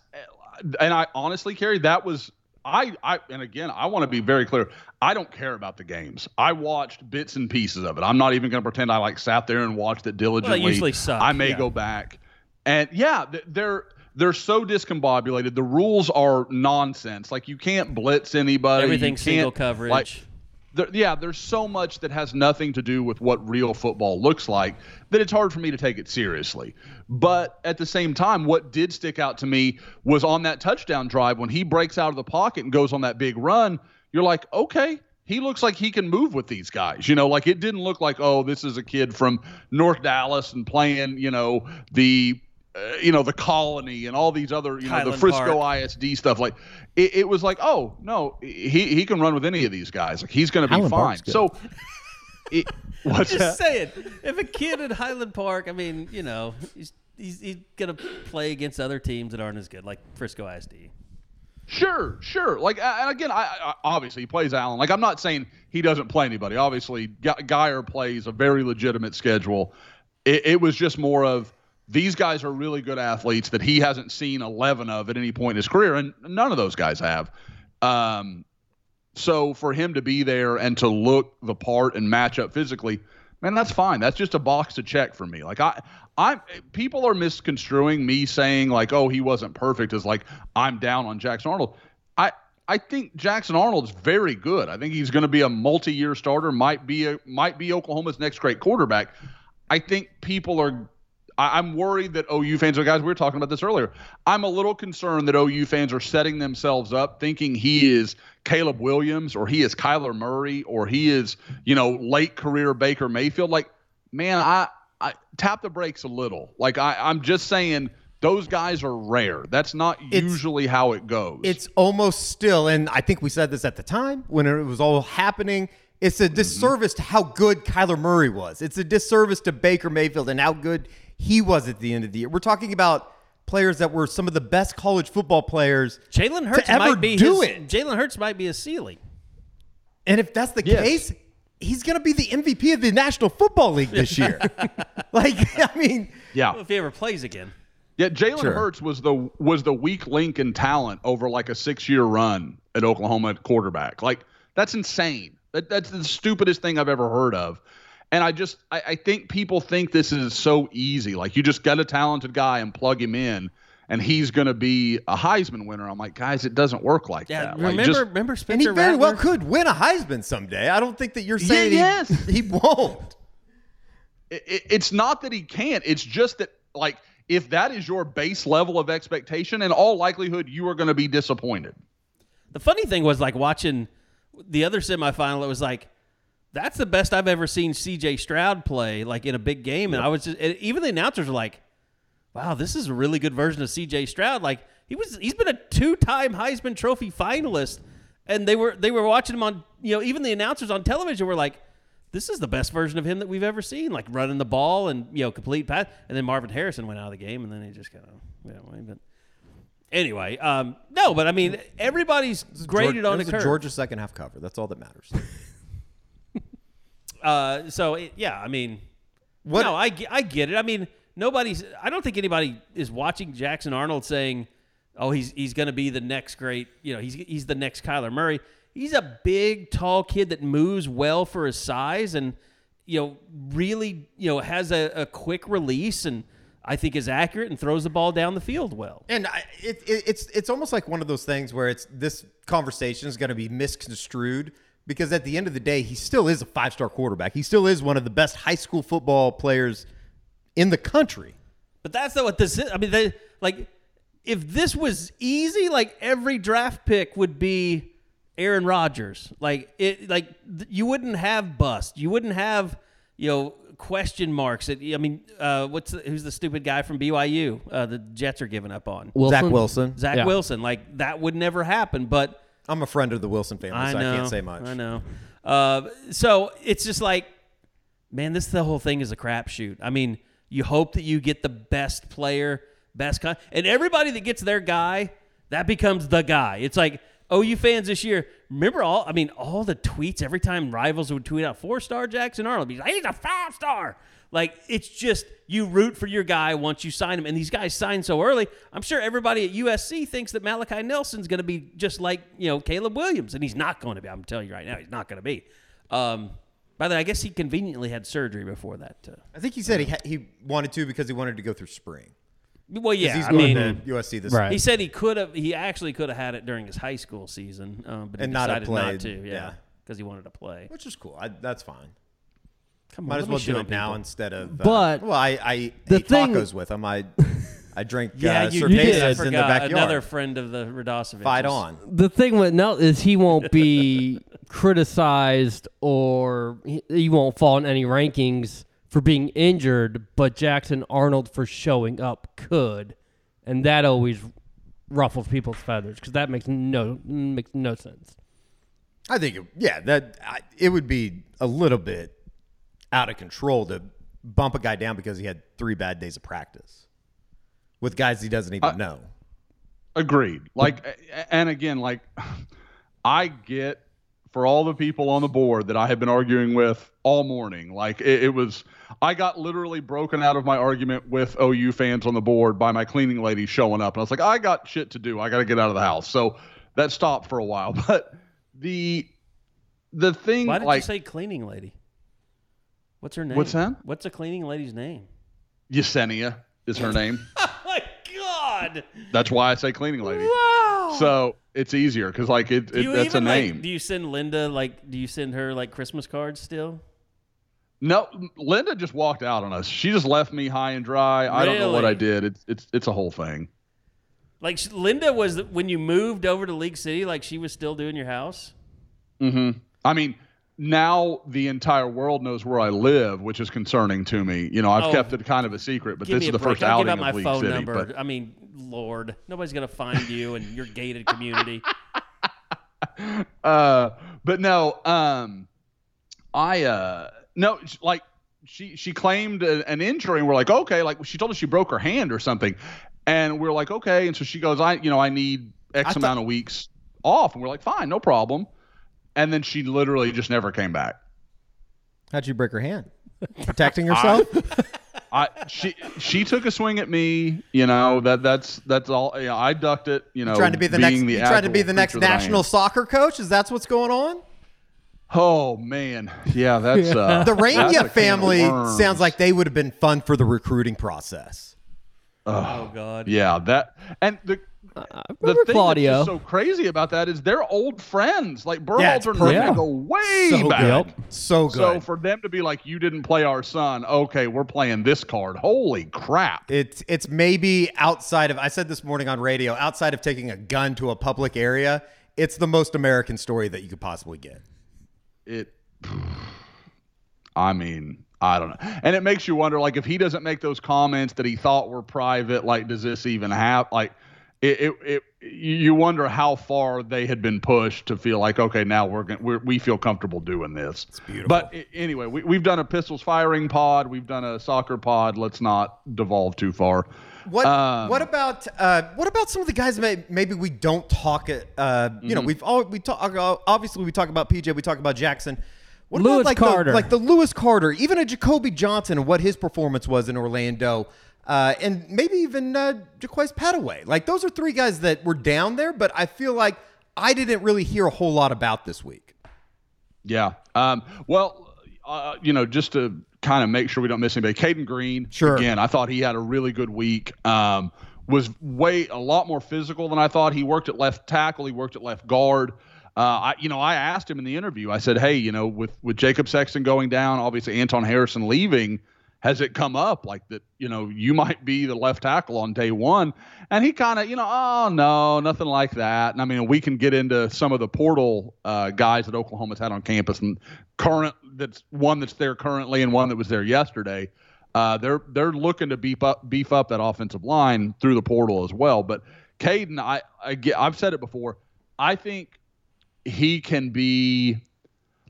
I: and I honestly, Kerry, that was I, I and again, I want to be very clear. I don't care about the games. I watched bits and pieces of it. I'm not even going to pretend I like sat there and watched it diligently.
E: Well, usually suck,
I: I may
E: yeah.
I: go back, and yeah, they're they're so discombobulated. The rules are nonsense. Like you can't blitz anybody.
E: Everything single coverage.
I: Like, there, yeah, there's so much that has nothing to do with what real football looks like that it's hard for me to take it seriously. But at the same time, what did stick out to me was on that touchdown drive when he breaks out of the pocket and goes on that big run. You're like, okay, he looks like he can move with these guys. You know, like it didn't look like, oh, this is a kid from North Dallas and playing, you know, the uh, you know the colony and all these other you know
E: Highland
I: the Frisco
E: Park.
I: ISD stuff like it, it, was like oh no he he can run with any of these guys like he's going to be
J: Highland
I: fine so it, what's
E: Just
I: that?
E: saying, if a kid in Highland Park, I mean, you know, he's he's, he's gonna play against other teams that aren't as good, like Frisco ISD.
I: Sure, sure. Like, and again, I, I obviously he plays Allen. Like, I'm not saying he doesn't play anybody. Obviously, Gu- Guyer plays a very legitimate schedule. It, it was just more of these guys are really good athletes that he hasn't seen 11 of at any point in his career, and none of those guys have. Um, so for him to be there and to look the part and match up physically, man, that's fine. That's just a box to check for me. Like I, I, people are misconstruing me saying like, oh, he wasn't perfect as like I'm down on Jackson Arnold. I, I think Jackson Arnold's very good. I think he's going to be a multi-year starter. Might be a might be Oklahoma's next great quarterback. I think people are. I, I'm worried that OU fans, guys, we were talking about this earlier. I'm a little concerned that OU fans are setting themselves up thinking he is Caleb Williams or he is Kyler Murray or he is, you know, late career Baker Mayfield. Like, man, I, I tap the brakes a little. Like, I, I'm just saying those guys are rare. That's not usually how it goes.
F: It's almost still, and I think we said this at the time when it was all happening. It's a mm-hmm. disservice to how good Kyler Murray was. It's a disservice to Baker Mayfield and how good he was at the end of the year. We're talking about players that were some of the best college football players
E: Jalen Hurts
F: to ever
E: might be
F: do
E: his,
F: it.
E: Jalen Hurts might be a ceiling.
F: And if that's the
I: Yes.
F: case, he's going to be the MVP of the National Football League this year. like, I mean,
I: yeah.
E: Well, if he ever plays again.
I: Yeah, Jalen
F: Sure.
I: Hurts was the was the weak link in talent over like a six year run at Oklahoma at quarterback. Like that's insane. That, that's the stupidest thing I've ever heard of. And I just I, I think people think this is so easy. Like you just get a talented guy and plug him in, and he's going to be a Heisman winner. I'm like, guys, it doesn't work like
E: Yeah,
I: that. Like,
E: remember
I: just-
E: remember
F: and he very well could win a Heisman someday. I don't think that you're saying
I: Yeah,
F: saying
I: yes.
F: he, he won't.
I: it, it- it's not that he can't. It's just that like if that is your base level of expectation, in all likelihood, you are going to be disappointed.
E: The funny thing was like watching the other semifinal. It was like that's the best I've ever seen C.J. Stroud play like in a big game, and I was just even the announcers were like, "Wow, this is a really good version of C.J. Stroud." Like he was, he's been a two-time Heisman Trophy finalist, and they were they were watching him on you know even the announcers on television were like. This is the best version of him that we've ever seen, like running the ball and you know complete pass. And then Marvin Harrison went out of the game, and then he just kind of yeah. But anyway, um, no, but I mean everybody's graded
F: George-
E: on the curve.
F: a Georgia second half cover. That's all that matters.
E: Uh, so it, yeah, I mean,
F: What-
E: No, I, I get it. I mean, nobody's. I don't think anybody is watching Jackson Arnold saying, "Oh, he's he's going to be the next great." You know, he's he's the next Kyler Murray. He's a big, tall kid that moves well for his size, and you know, really, you know, has a, a quick release, and I think is accurate and throws the ball down the field well.
F: And I, it, it, it's it's almost like one of those things where it's this conversation is going to be misconstrued because at the end of the day, he still is a five star quarterback. He still is one of the best high school football players in the country.
E: But that's not what this is. I mean, they like if this was easy, like every draft pick would be Aaron Rodgers. Like it, like th- you wouldn't have bust. You wouldn't have you know question marks. It, I mean, uh, what's the, who's the stupid guy from BYU? Uh, the Jets are giving up on
C: Wilson?
F: Zach Wilson.
E: Zach
C: Yeah.
E: Wilson. Like that would never happen. But
F: I'm a friend of the Wilson family,
E: I
F: so
E: know.
F: I can't say much.
E: I know. Uh, so it's just like, man, this the whole thing is a crapshoot. I mean, you hope that you get the best player, best con- and everybody that gets their guy, that becomes the guy. It's like OU fans this year. Remember all? I mean, all the tweets every time rivals would tweet out four star Jackson Arnold. He's like, he's a five star. Like it's just you root for your guy once you sign him, and these guys sign so early. I'm sure everybody at USC thinks that Malachi Nelson's going to be just like you know Caleb Williams, and he's not going to be. I'm telling you right now, he's not going to be. Um, by the way, I guess he conveniently had surgery before that. Uh,
F: I think he said he ha- he wanted to because he wanted to go through spring.
E: Well, yeah,
F: he's
E: I
F: going
E: mean,
F: to USC this
C: Right.
E: he said he could have. He actually could have had it during his high school season, um, but he
F: And not have
E: decided not
F: played,
E: to.
F: yeah.
E: Yeah, because he wanted to play.
F: which is cool. I, that's fine.
E: Come on,
F: Might as well do it now
E: people.
F: instead of. Uh,
C: But
F: well, I I
C: the
F: ate
C: thing-
F: tacos with him. I I drink
E: Yeah,
F: uh,
E: you,
F: cervezas
E: did. I
F: in their
E: forgot.
F: backyard.
E: Another friend of the Radosovich.
F: Fight on.
C: the thing with Nel is he won't be criticized or he, he won't fall in any rankings for being injured, but Jackson Arnold for showing up could, and that always ruffles people's feathers because that makes no makes no sense.
F: I think, it, yeah, that I, it would be a little bit out of control to bump a guy down because he had three bad days of practice with guys he doesn't even know.
I: Agreed. Like, and again, like, I get for all the people on the board that I have been arguing with all morning. Like it, it was, I got literally broken out of my argument with OU fans on the board by my cleaning lady showing up, and I was like, I got shit to do. I got to get out of the house. So that stopped for a while. But the the thing,
E: Why did
I: like
E: you say cleaning lady? What's her name?
I: What's that?
E: What's a cleaning lady's name?
I: Yesenia is her name.
E: Oh my god!
I: That's why I say cleaning lady.
E: Wow.
I: So it's easier because like it, it that's a
E: even, like,
I: name.
E: do you send Linda like? Do you send her like Christmas cards still?
I: No, Linda just walked out on us. She just left me high and dry. I don't know what I did. It's it's it's a whole thing.
E: Like Linda was when you moved over to League City. Like she was still doing your house.
I: Mm hmm I mean, now the entire world knows where I live, which is concerning to me. You know, I've
E: Oh.
I: kept it kind of a secret, but this is the
E: break.
I: first
E: I'll
I: outing
E: give out my
I: of League
E: phone
I: City.
E: number.
I: But
E: I mean, Lord, nobody's gonna find you in your gated community.
I: uh, but no, um, I uh, no, like she she claimed a, an injury, and we're like, okay, like she told us she broke her hand or something, and we're like, okay, and so she goes, I you know I need X
F: I
I: amount of weeks off, and we're like, fine, no problem, and then she literally just never came back.
F: How'd you break her hand? Protecting herself?
I: I she she took a swing at me, you know that that's that's all. You know, I ducked it, you know,
F: trying to be the next.
I: the
F: you trying to be the next
I: creature that I am.
F: national soccer coach? Is that what's going on?
I: Oh man, yeah, that's uh,
F: The
I: that's Reyna
F: family sounds like they would have been fun for the recruiting process.
E: Oh God.
I: Yeah, that and the Uh, the
C: remember
I: thing
C: Claudio.
I: that's just so crazy about that is they're old friends. Like
F: Yeah, it's
I: Berhalter and
F: perfect.
I: Reyna go way
F: So
I: back.
F: good. So good.
I: So for them to be like, you didn't play our son. Okay, we're playing this card. Holy crap!
F: It's it's maybe outside of I said this morning on radio, outside of taking a gun to a public area, it's the most American story that you could possibly get.
I: It. I mean, I don't know, and it makes you wonder. Like, if he doesn't make those comments that he thought were private, like, does this even have like? It, it, it you you wonder how far they had been pushed to feel like okay now we're, gonna, we're we feel comfortable doing this. It's
F: beautiful.
I: But anyway, we, we've done a pistols firing pod, we've done a soccer pod. Let's not devolve too far.
F: What
I: Um,
F: what about uh, what about some of the guys that maybe we don't talk uh, you know
I: Mm-hmm.
F: we've all we talk obviously we talk about PJ we talk about Jackson what
C: Lewis
F: about like
C: Carter.
F: the, like the Lewis Carter even a Jacoby Johnson and what his performance was in Orlando uh, and maybe even uh, Jaquaize Pettaway like those are three guys that were down there but I feel like I didn't really hear a whole lot about this week
I: Yeah. Um, well, uh, you know, just to kind of make sure we don't miss anybody, Cayden Green.
F: Sure.
I: Again, I thought he had a really good week. Um, was way a lot more physical than I thought. He worked at left tackle. He worked at left guard. Uh, I, you know, I asked him in the interview. I said, "Hey, you know, with with Jacob Sexton going down, obviously Anton Harrison leaving, has it come up like that? You know, you might be the left tackle on day one?" And he kind of, you know, oh no, nothing like that. And I mean, we can get into some of the portal uh, guys that Oklahoma's had on campus and current. That's one that's there currently and one that was there yesterday. Uh, they're they're looking to beef up beef up that offensive line through the portal as well. But Cayden, I, I I've said it before. I think he can be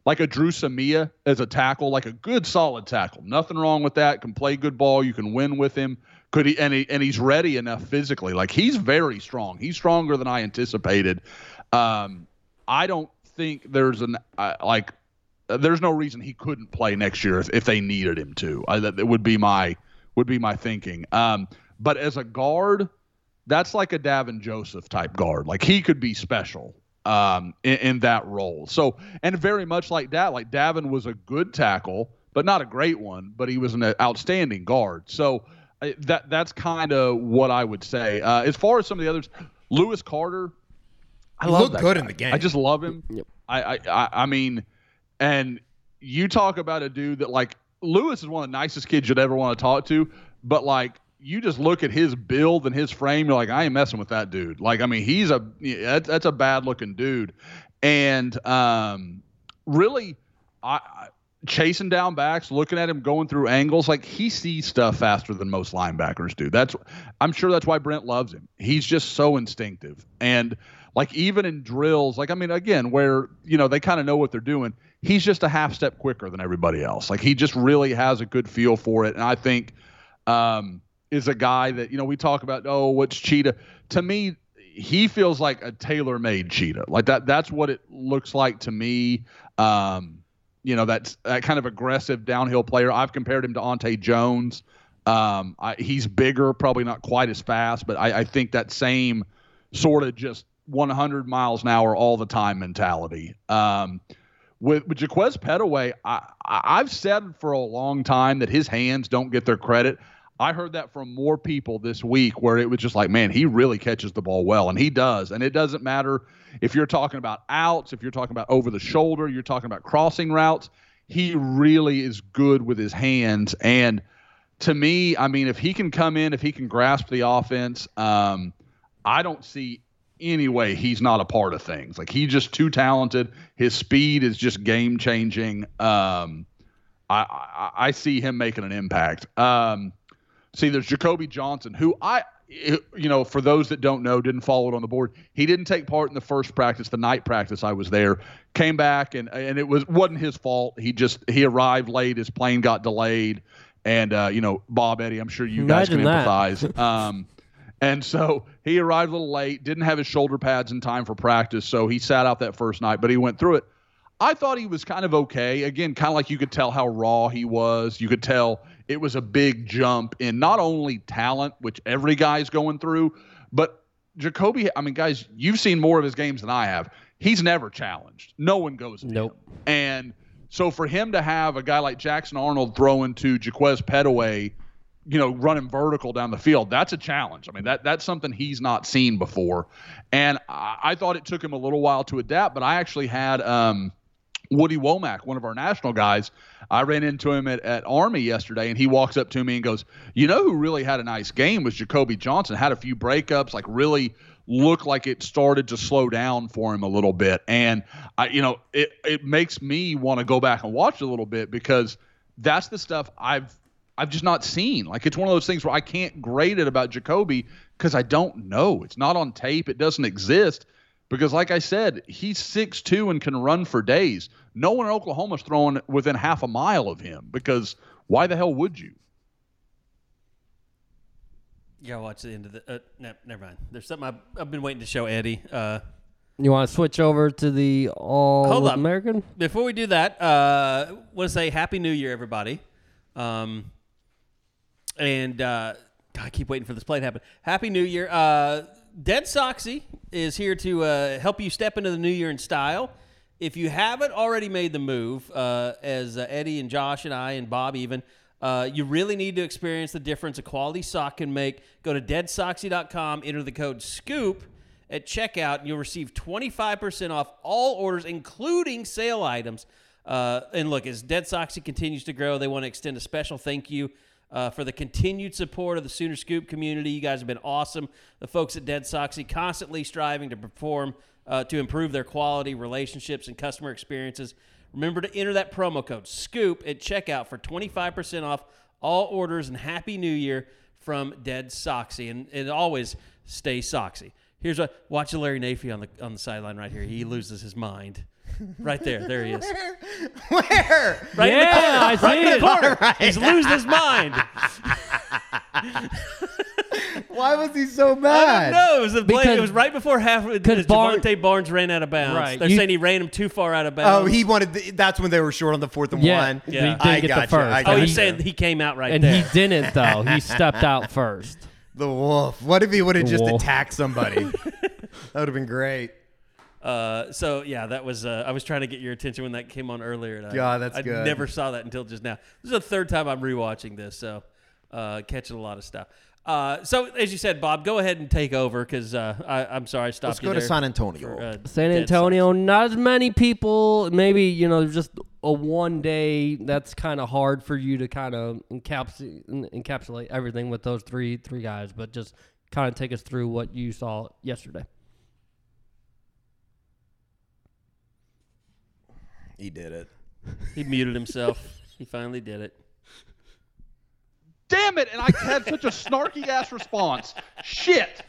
I: like a Dru Samia as a tackle, like a good solid tackle. Nothing wrong with that. Can play good ball. You can win with him. Could he and he and he's ready enough physically. Like he's very strong. He's stronger than I anticipated. Um, I don't think there's an uh, like uh, there's no reason he couldn't play next year if, if they needed him to. I, that, that would be my would be my thinking. Um, but as a guard, that's like a Davin Joseph type guard. Like he could be special um, in, in that role. So and very much like that, like Davin was a good tackle, but not a great one. But he was an outstanding guard. So uh, that that's kind of what I would say. Uh, as far as some of the others, Lewis Carter. I
F: He
I: love
F: looked
I: that
F: good
I: guy.
F: in the game.
I: I just love him. I, I, I, I mean, and you talk about a dude that like Lewis is one of the nicest kids you'd ever want to talk to, but like you just look at his build and his frame, you're like, I ain't messing with that dude. Like, I mean, he's a that's, that's a bad looking dude, and um, really, I. Chasing down backs, looking at him going through angles, like he sees stuff faster than most linebackers do. That's I'm sure that's why Brent loves him. He's just so instinctive. And like even in drills, like I mean again, where you know they kind of know what they're doing, he's just a half step quicker than everybody else. Like he just really has a good feel for it. And I think um is a guy that, you know, we talk about, oh, what's cheetah? To me, he feels like a tailor-made cheetah. Like that. That's what it looks like to me. Um, you know, that's that kind of aggressive downhill player. I've compared him to Ante Jones. Um, I, he's bigger, probably not quite as fast, but I, I think that same sort of just 100 miles an hour all the time mentality. Um, with with Jaquaize Pettaway, I, I've said for a long time that his hands don't get their credit. I heard that from more people this week where it was just like, man, he really catches the ball well, and he does. And it doesn't matter if you're talking about outs, if you're talking about over the shoulder, you're talking about crossing routes. He really is good with his hands. And to me, I mean, if he can come in, if he can grasp the offense, um, I don't see any way he's not a part of things. Like he's just too talented. His speed is just game changing. Um, I, I, I see him making an impact. Um, see, there's Jacoby Johnson, who I, you know, for those that don't know, didn't follow it on the board. He didn't take part in the first practice, the night practice. I was there. Came back and and it was wasn't his fault. He just he arrived late. His plane got delayed, and uh, you know, Bob Eddie, I'm sure you guys can
C: that.
I: empathize. um, and so he arrived a little late, didn't have his shoulder pads in time for practice, so he sat out that first night, but he went through it. I thought he was kind of okay. Again, kind of like you could tell how raw he was. You could tell it was a big jump in not only talent, which every guy's going through, but Jacoby, I mean, guys, you've seen more of his games than I have. He's never challenged. No one goes
C: Nope.
I: him. And so for him to have a guy like Jackson Arnold throwing to Jaquaize Pettaway, you know, running vertical down the field, that's a challenge. I mean, that that's something he's not seen before. And I, I thought it took him a little while to adapt, but I actually had um, Woody Wommack, one of our national guys. I ran into him at, at Army yesterday, and he walks up to me and goes, "You know who really had a nice game was Jacoby Johnson. Had a few breakups, like really looked like it started to slow down for him a little bit." And I, you know, it it makes me want to go back and watch a little bit because that's the stuff I've I've just not seen. Like it's one of those things where I can't grade it about Jacoby because I don't know. It's not on tape. It doesn't exist. Because, like I said, he's 6'2 and can run for days. No one in Oklahoma's throwing within half a mile of him because why the hell would you?
E: Yeah, gotta watch the end of the. Uh, no, never mind. There's something I've, I've been waiting to show Eddie. Uh,
C: You want to switch over to the All
E: Hold up.
C: American?
E: before we do that, uh, want to say Happy New Year, everybody. Um, and uh, God, I keep waiting for this play to happen. Happy New Year. Uh, Dead Soxy is here to uh, help you step into the new year in style. If you haven't already made the move, uh, as uh, Eddie and Josh and I and Bob even, uh, you really need to experience the difference a quality sock can make. Go to deadsoxy.com, enter the code SCOOP at checkout, and you'll receive 25% off all orders, including sale items. Uh, and look, as Dead Soxy continues to grow, they want to extend a special thank you uh, for the continued support of the Sooner Scoop community. You guys have been awesome. The folks at Dead Soxy constantly striving to perform uh, to improve their quality, relationships, and customer experiences. Remember to enter that promo code SCOOP at checkout for 25% off all orders and Happy New Year from Dead Soxy. And, and always stay Soxy. Here's what watch Larry Nafy on the on the sideline right here. He loses his mind. Right there, there he is.
F: Where?
E: Right in the
C: Yeah,
E: corner.
C: I see
E: right in the
C: it.
E: corner. He's losing his mind.
F: Why was he so
E: I
F: mad?
E: don't know. It was, the play,
C: Because-
E: it was right before half.
C: Uh, because
E: Jovantae
C: Barnes-
E: Barnes ran out of bounds.
C: Right.
E: They're
C: You-
E: saying he ran him too far out of bounds.
F: Oh, he wanted. The, that's when they were short on the fourth and
C: Yeah,
F: one.
C: he
E: Yeah.
C: didn't
F: I
C: get the
F: gotcha,
C: first.
F: I
E: Oh,
F: gotcha.
E: he's saying he came out right there.
C: and
E: there.
C: he didn't though. He stepped out first.
F: the wolf. What if he would have
C: The
F: just
C: wolf.
F: attacked somebody? that would have been great.
E: Uh, so yeah, that was. Uh, I was trying to get your attention when that came on earlier. And I,
F: God, that's
E: I
F: good.
E: never saw that until just now. This is the third time I'm rewatching this, so uh, catching a lot of stuff. Uh, so as you said, Bob, go ahead and take over because uh, I, I'm sorry I stopped
F: Let's
E: you
F: go to San Antonio.
E: for, uh,
C: San
E: Dead
C: Antonio, not as many people. Maybe you know, just a one day. That's kind of hard for you to kind of encapsulate encapsulate everything with those three three guys. But just kind of take us through what you saw yesterday.
F: He did it.
E: He muted himself. he finally did it.
I: Damn it! And I had such a snarky ass response. Shit.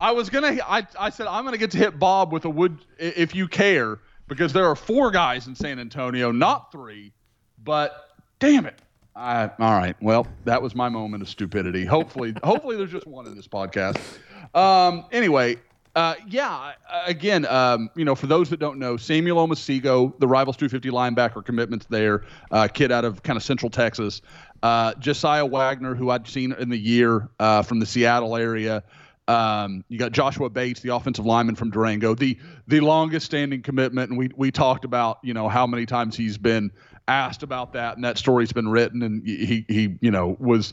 I: I was gonna. I, I said I'm gonna get to hit Bob with a wood if you care because there are four guys in San Antonio, not three. But damn it, I, all right. Well, that was my moment of stupidity. Hopefully, hopefully there's just one in this podcast. Um, anyway, uh, yeah. Again, um, you know, for those that don't know, Samuel Omosigho, the Rivals 250 linebacker commitments there, uh, kid out of kind of Central Texas. Uh, Josiah Wagner, who I'd seen in the year uh, from the Seattle area. Um, you got Joshua Bates, the offensive lineman from Durango, the the longest standing commitment, and we we talked about you know how many times he's been asked about that, and that story's been written, and he he you know was.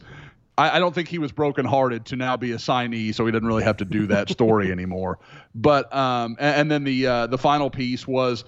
I: I, I don't think he was brokenhearted to now be a signee, so he didn't really have to do that story anymore. But um, and, and then the uh, the final piece was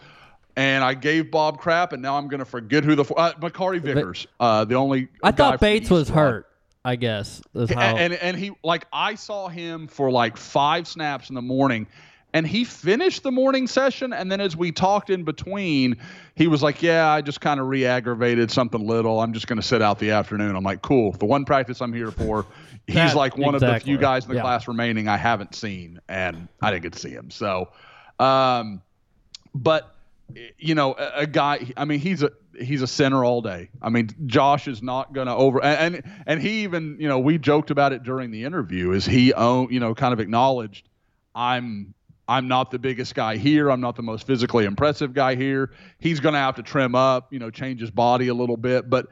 I: and I gave Bob crap, and now I'm going to forget who the uh, Makari Vickers, uh, the only.
C: I
I: guy
C: thought Bates was
I: squad.
C: hurt. I guess is how.
I: And, and and he like I saw him for like five snaps in the morning, and he finished the morning session. And then as we talked in between, he was like, "Yeah, I just kind of re-aggravated something little. I'm just going to sit out the afternoon." I'm like, "Cool. The one practice I'm here for." He's
C: That-
I: like one of the few guys in the
C: Yeah.
I: class remaining I haven't seen, and I didn't get to see him. So, um, but you know, a, a guy. I mean, he's a he's a center all day. I mean, Josh is not going to over and, and and he even you know we joked about it during the interview. Is he own you know kind of acknowledged I'm I'm not the biggest guy here. I'm not the most physically impressive guy here. He's going to have to trim up, you know, change his body a little bit, but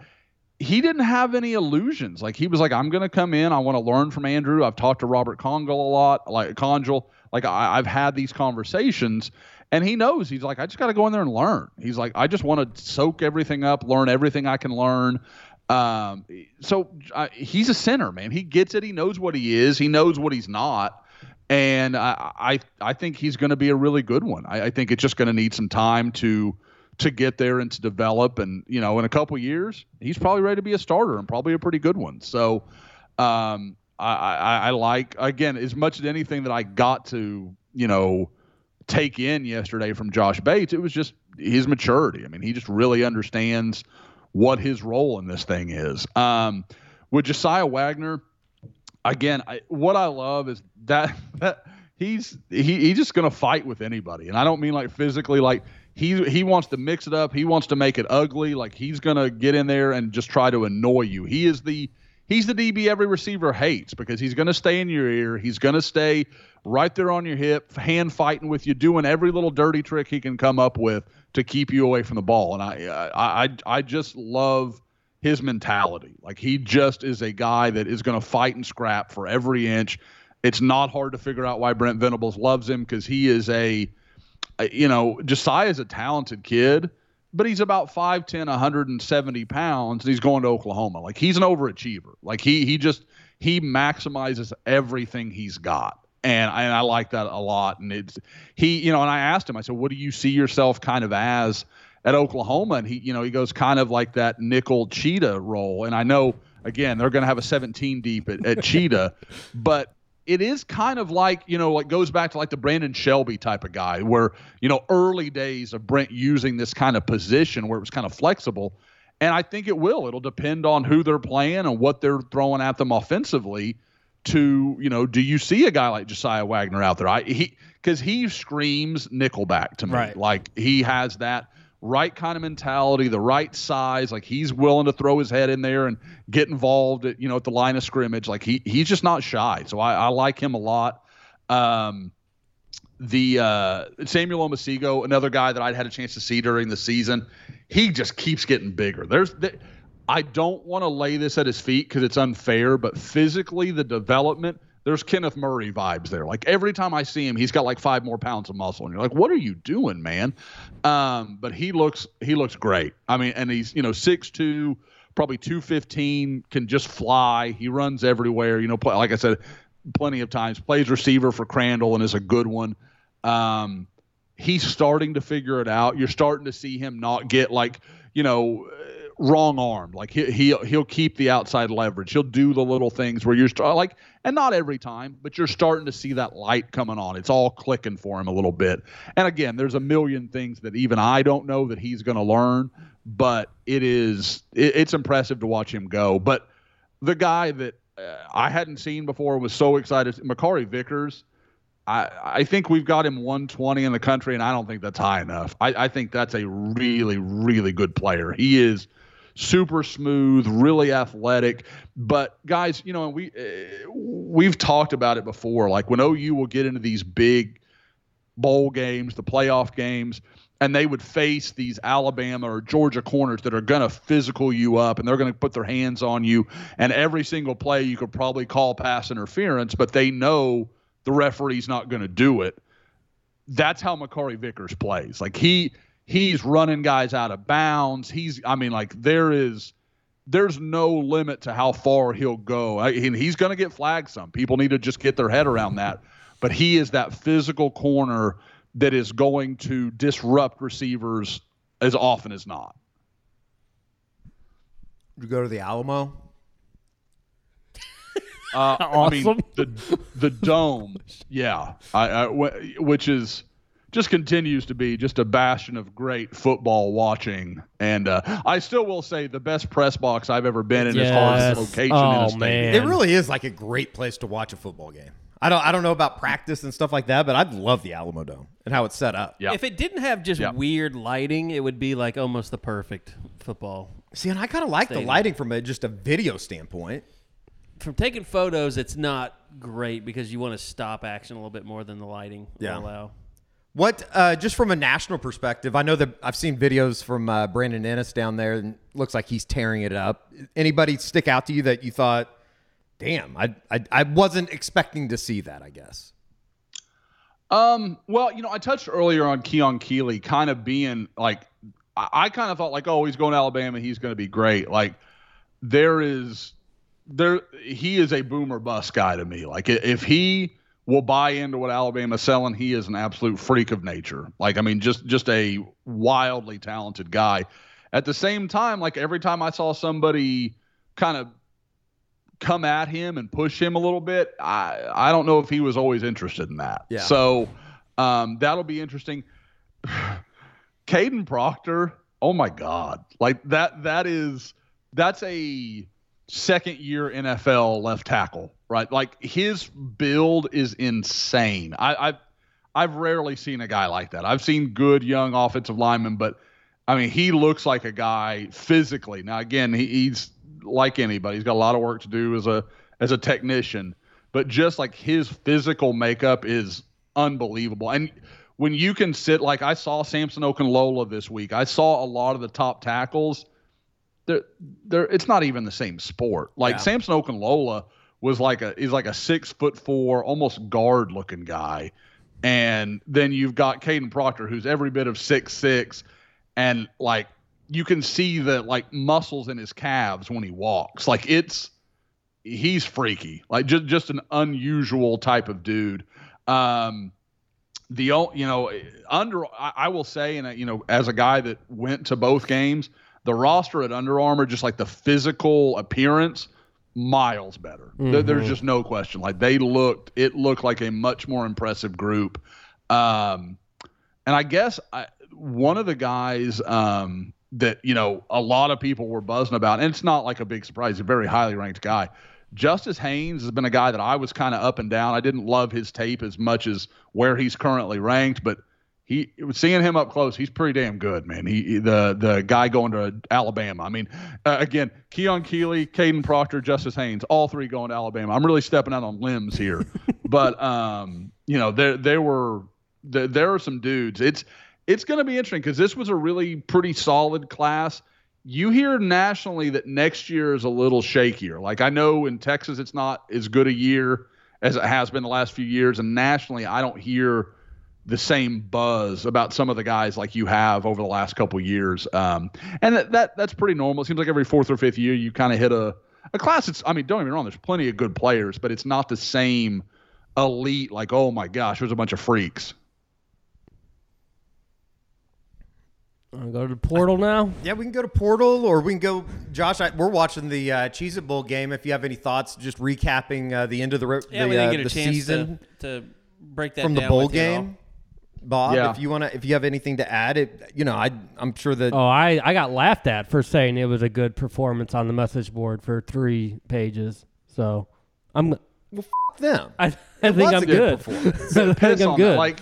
I: he didn't have any illusions. Like he was like, I'm going to come in. I want to learn from Andrew. I've talked to Robert Congel a lot, like Congel. Like I, I've had these conversations, and he knows. He's like, I just got to go in there and learn. He's like, I just want to soak everything up, learn everything I can learn. Um, so uh, he's a sinner, man. He gets it. He knows what he is. He knows what he's not. And I, I, I think he's going to be a really good one. I, I think it's just going to need some time to to get there and to develop. And you know, in a couple years, he's probably ready to be a starter and probably a pretty good one. So, um, I, I, I like again as much as anything that I got to you know take in yesterday from Josh Bates. It was just his maturity. I mean, he just really understands what his role in this thing is. Um, with Josiah Wagner, again, I, what I love is that, that he's he, he's just to fight with anybody, and I don't mean like physically. Like he he wants to mix it up. He wants to make it ugly. Like he's to get in there and just try to annoy you. He is the he's the DB every receiver hates because he's to stay in your ear. He's to stay right there on your hip, hand fighting with you, doing every little dirty trick he can come up with to keep you away from the ball. And I I I, I just love his mentality. Like he just is a guy that is going to fight and scrap for every inch. It's not hard to figure out why Brent Venables loves him because he is a, a, you know, Josiah is a talented kid, but he's about 5'10", 170 pounds, and he's going to Oklahoma. Like he's an overachiever. Like he he just he maximizes everything he's got. And I, and I like that a lot. And it's he, you know, and I asked him, I said, what do you see yourself kind of as at Oklahoma? And he, you know, he goes kind of like that nickel cheetah role. And I know, again, they're going to have a 17 deep at, at cheetah, but it is kind of like, you know, it goes back to like the Brandon Shelby type of guy where, you know, early days of Brent using this kind of position where it was kind of flexible. And I think it will. It'll depend on who they're playing and what they're throwing at them offensively to you know do you see a guy like Josiah Wagner out there I he cuz he screams nickelback to me
C: Right.
I: like he has that right kind of mentality the right size like he's willing to throw his head in there and get involved at you know at the line of scrimmage. Like he he's just not shy. So I, I like him a lot. Um the uh, Samuel Omosigho, another guy that I'd had a chance to see during the season, he just keeps getting bigger. There's, th- I don't want to lay this at his feet because it's unfair, but physically the development, there's Kenneth Murray vibes there. Like every time I see him, he's got like five more pounds of muscle, and you're like, what are you doing, man? Um, but he looks, he looks great. I mean, and he's you know six two, probably two fifteen, can just fly. He runs everywhere. You know, play, like I said, plenty of times plays receiver for Crandall and is a good one. Um, he's starting to figure it out. You're starting to see him not get like, you know, wrong armed. Like he he'll he'll keep the outside leverage. He'll do the little things where you're like, and not every time, but you're starting to see that light coming on. It's all clicking for him a little bit. And again, there's a million things that even I don't know that he's going to learn, but it is it, it's impressive to watch him go. But the guy that uh, I hadn't seen before was so excited, Makari Vickers. I, I think we've got him 120 in the country, and I don't think that's high enough. I, I think that's a really, really good player. He is super smooth, really athletic. But guys, you know, we uh, we've talked about it before. Like when OU will get into these big bowl games, the playoff games, and they would face these Alabama or Georgia corners that are going to physical you up and they're going to put their hands on you. And every single play you could probably call pass interference, but they know the referee's not going to do it. That's how Makari Vickers plays. Like he he's running guys out of bounds. He's I mean like there is there's no limit to how far he'll go. I, and he's going to get flagged some. People need to just get their head around that. But he is that physical corner that is going to disrupt receivers as often as not.
F: You go to the Alamo?
I: Uh, I mean, the the dome, yeah, I, I, which is just continues to be just a bastion of great football watching. And uh, I still will say the best press box I've ever been in as far as
C: Yes.
I: location in
C: Oh,
I: a stadium.
C: man.
F: It really is like a great place to watch a football game. I don't I don't know about practice and stuff like that, but I'd love the Alamo Dome and how it's set up.
I: Yeah.
E: If it didn't have just
I: Yeah.
E: weird lighting, it would be like almost the perfect football.
F: See, and I kind of like the lighting from a, just a video standpoint.
E: From taking photos, it's not great because you want to stop action a little bit more than the lighting
F: Yeah.
E: will allow.
F: What, uh, just from a national perspective, I know that I've seen videos from uh, Brandon Ennis down there, and looks like he's tearing it up. Anybody stick out to you that you thought, damn, I, I, I wasn't expecting to see that, I guess?
I: Um, well, you know, I touched earlier on Keon Keeley kind of being like, I, I kind of thought like, oh, he's going to Alabama, he's going to be great. Like, there is, there, he is a boomer bust guy to me. Like, if he will buy into what Alabama's selling, he is an absolute freak of nature. Like, I mean, just just a wildly talented guy. At the same time, like every time I saw somebody kind of come at him and push him a little bit, I I don't know if he was always interested in that.
F: Yeah.
I: So um, that'll be interesting. Kadyn Proctor, oh my God, like that that is that's a second year NFL left tackle, right? Like his build is insane. I, I've I've rarely seen a guy like that. I've seen good young offensive linemen, but I mean he looks like a guy physically. Now again, he, he's like anybody. He's got a lot of work to do as a as a technician, but just like his physical makeup is unbelievable. And when you can sit like I saw Samson Okunlola this week, I saw a lot of the top tackles. They're, they're, it's not even the same sport. Like
F: Yeah.
I: Samson Okunlola was like a he's like a six foot four, almost guard looking guy, and then you've got Kadyn Proctor, who's every bit of six six, and like you can see the like muscles in his calves when he walks. Like it's he's freaky, like just just an unusual type of dude. Um, the you know under I, I will say, and you know, as a guy that went to both games, the roster at Under Armour, just like the physical appearance, miles better. There- there's just no question. Like they looked, it looked like a much more impressive group. Um, and I guess I, one of the guys um, that you know a lot of people were buzzing about, and it's not like a big surprise. A very highly ranked guy. Justice Haynes has been a guy that I was kind of up and down. I didn't love his tape as much as where he's currently ranked, but he seeing him up close, he's pretty damn good, man. He the the guy going to Alabama. I mean, uh, again, Keon Keeley, Kadyn Proctor, Justice Haynes, all three going to Alabama. I'm really stepping out on limbs here, but um, you know, there there were there, there are some dudes. It's it's going to be interesting because this was a really pretty solid class. You hear nationally that next year is a little shakier. Like I know in Texas, it's not as good a year as it has been the last few years, and nationally, I don't hear the same buzz about some of the guys like you have over the last couple years. Um, and that, that that's pretty normal. It seems like every fourth or fifth year you kind of hit a a class. It's I mean, don't get me wrong. There's plenty of good players, but it's not the same elite. Like oh my gosh, there's a bunch of freaks.
C: Wanna go to the portal now.
F: Yeah, we can go to Portal or we can go. Josh, I, we're watching the uh, Cheez It Bowl game. If you have any thoughts, just recapping uh, the end of the, ro-
E: Yeah,
F: the,
E: we didn't
F: uh,
E: get a
F: the season
E: to, to break that
F: from the bowl
E: with you
F: game. Bob,
I: Yeah.
F: if you want to, if you have anything to add, it you know, I I'm sure that
C: Oh, I, I got laughed at for saying it was a good performance on the message board for three pages. So I'm
F: well, f- them.
C: I, I
F: It
C: think
F: was
C: I'm
F: a good
C: good.
F: performance.
C: I think I'm
I: on
C: good.
I: that. Like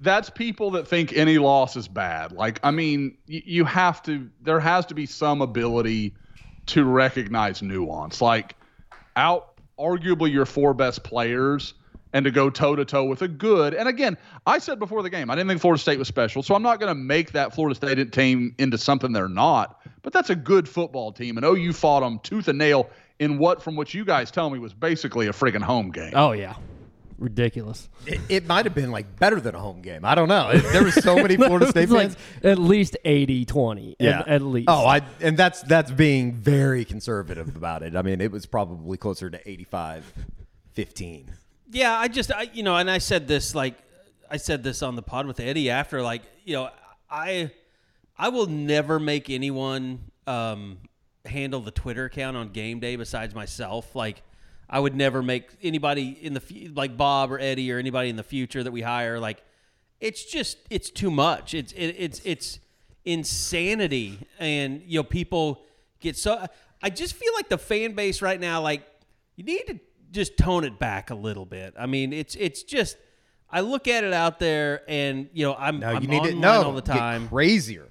I: that's people that think any loss is bad. Like, I mean, y- you have to, there has to be some ability to recognize nuance. Like, out arguably your four best players and to go toe to toe with a good. And again, I said before the game, I didn't think Florida State was special, so I'm not going to make that Florida State team into something they're not. But that's a good football team, and OU fought them tooth and nail in what, from what you guys tell me, was basically a friggin' home game.
C: Oh yeah, ridiculous.
F: It, it might have been like better than a home game. I don't know. It- there were so many Florida State
C: It's like
F: fans.
C: at least 80-20. At, at least.
F: Oh, I and that's that's being very conservative about it. I mean, it was probably closer to 85 15.
E: Yeah, I just I you know, and I said this like I said this on the pod with Eddie after like, you know, I I will never make anyone um handle the Twitter account on game day besides myself. Like I would never make anybody in the like Bob or Eddie or anybody in the future that we hire like it's just it's too much. It's it, it's it's insanity and you know people get so I just feel like the fan base right now like you need to just tone it back a little bit. I mean, it's it's just I look at it out there and you know I'm
F: No,
E: I'm
F: you need to
E: online
F: no
E: all the time.
F: Get crazier.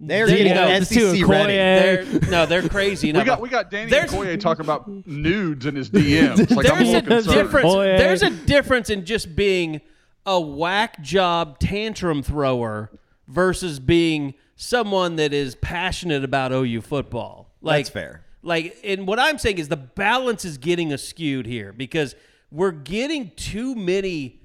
F: They're
E: There you
F: getting
E: go.
F: SEC
C: Too
F: ready.
E: They're, no, they're crazy. No,
I: we got we got Danny
E: there's-
I: Okoye talking about nudes in his DMs. Like I'm a
E: there's a difference.
C: Boy.
E: There's a difference in just being a whack job tantrum thrower versus being someone that is passionate about OU football. Like,
F: That's fair.
E: Like, and what I'm saying is the balance is getting skewed here because we're getting too many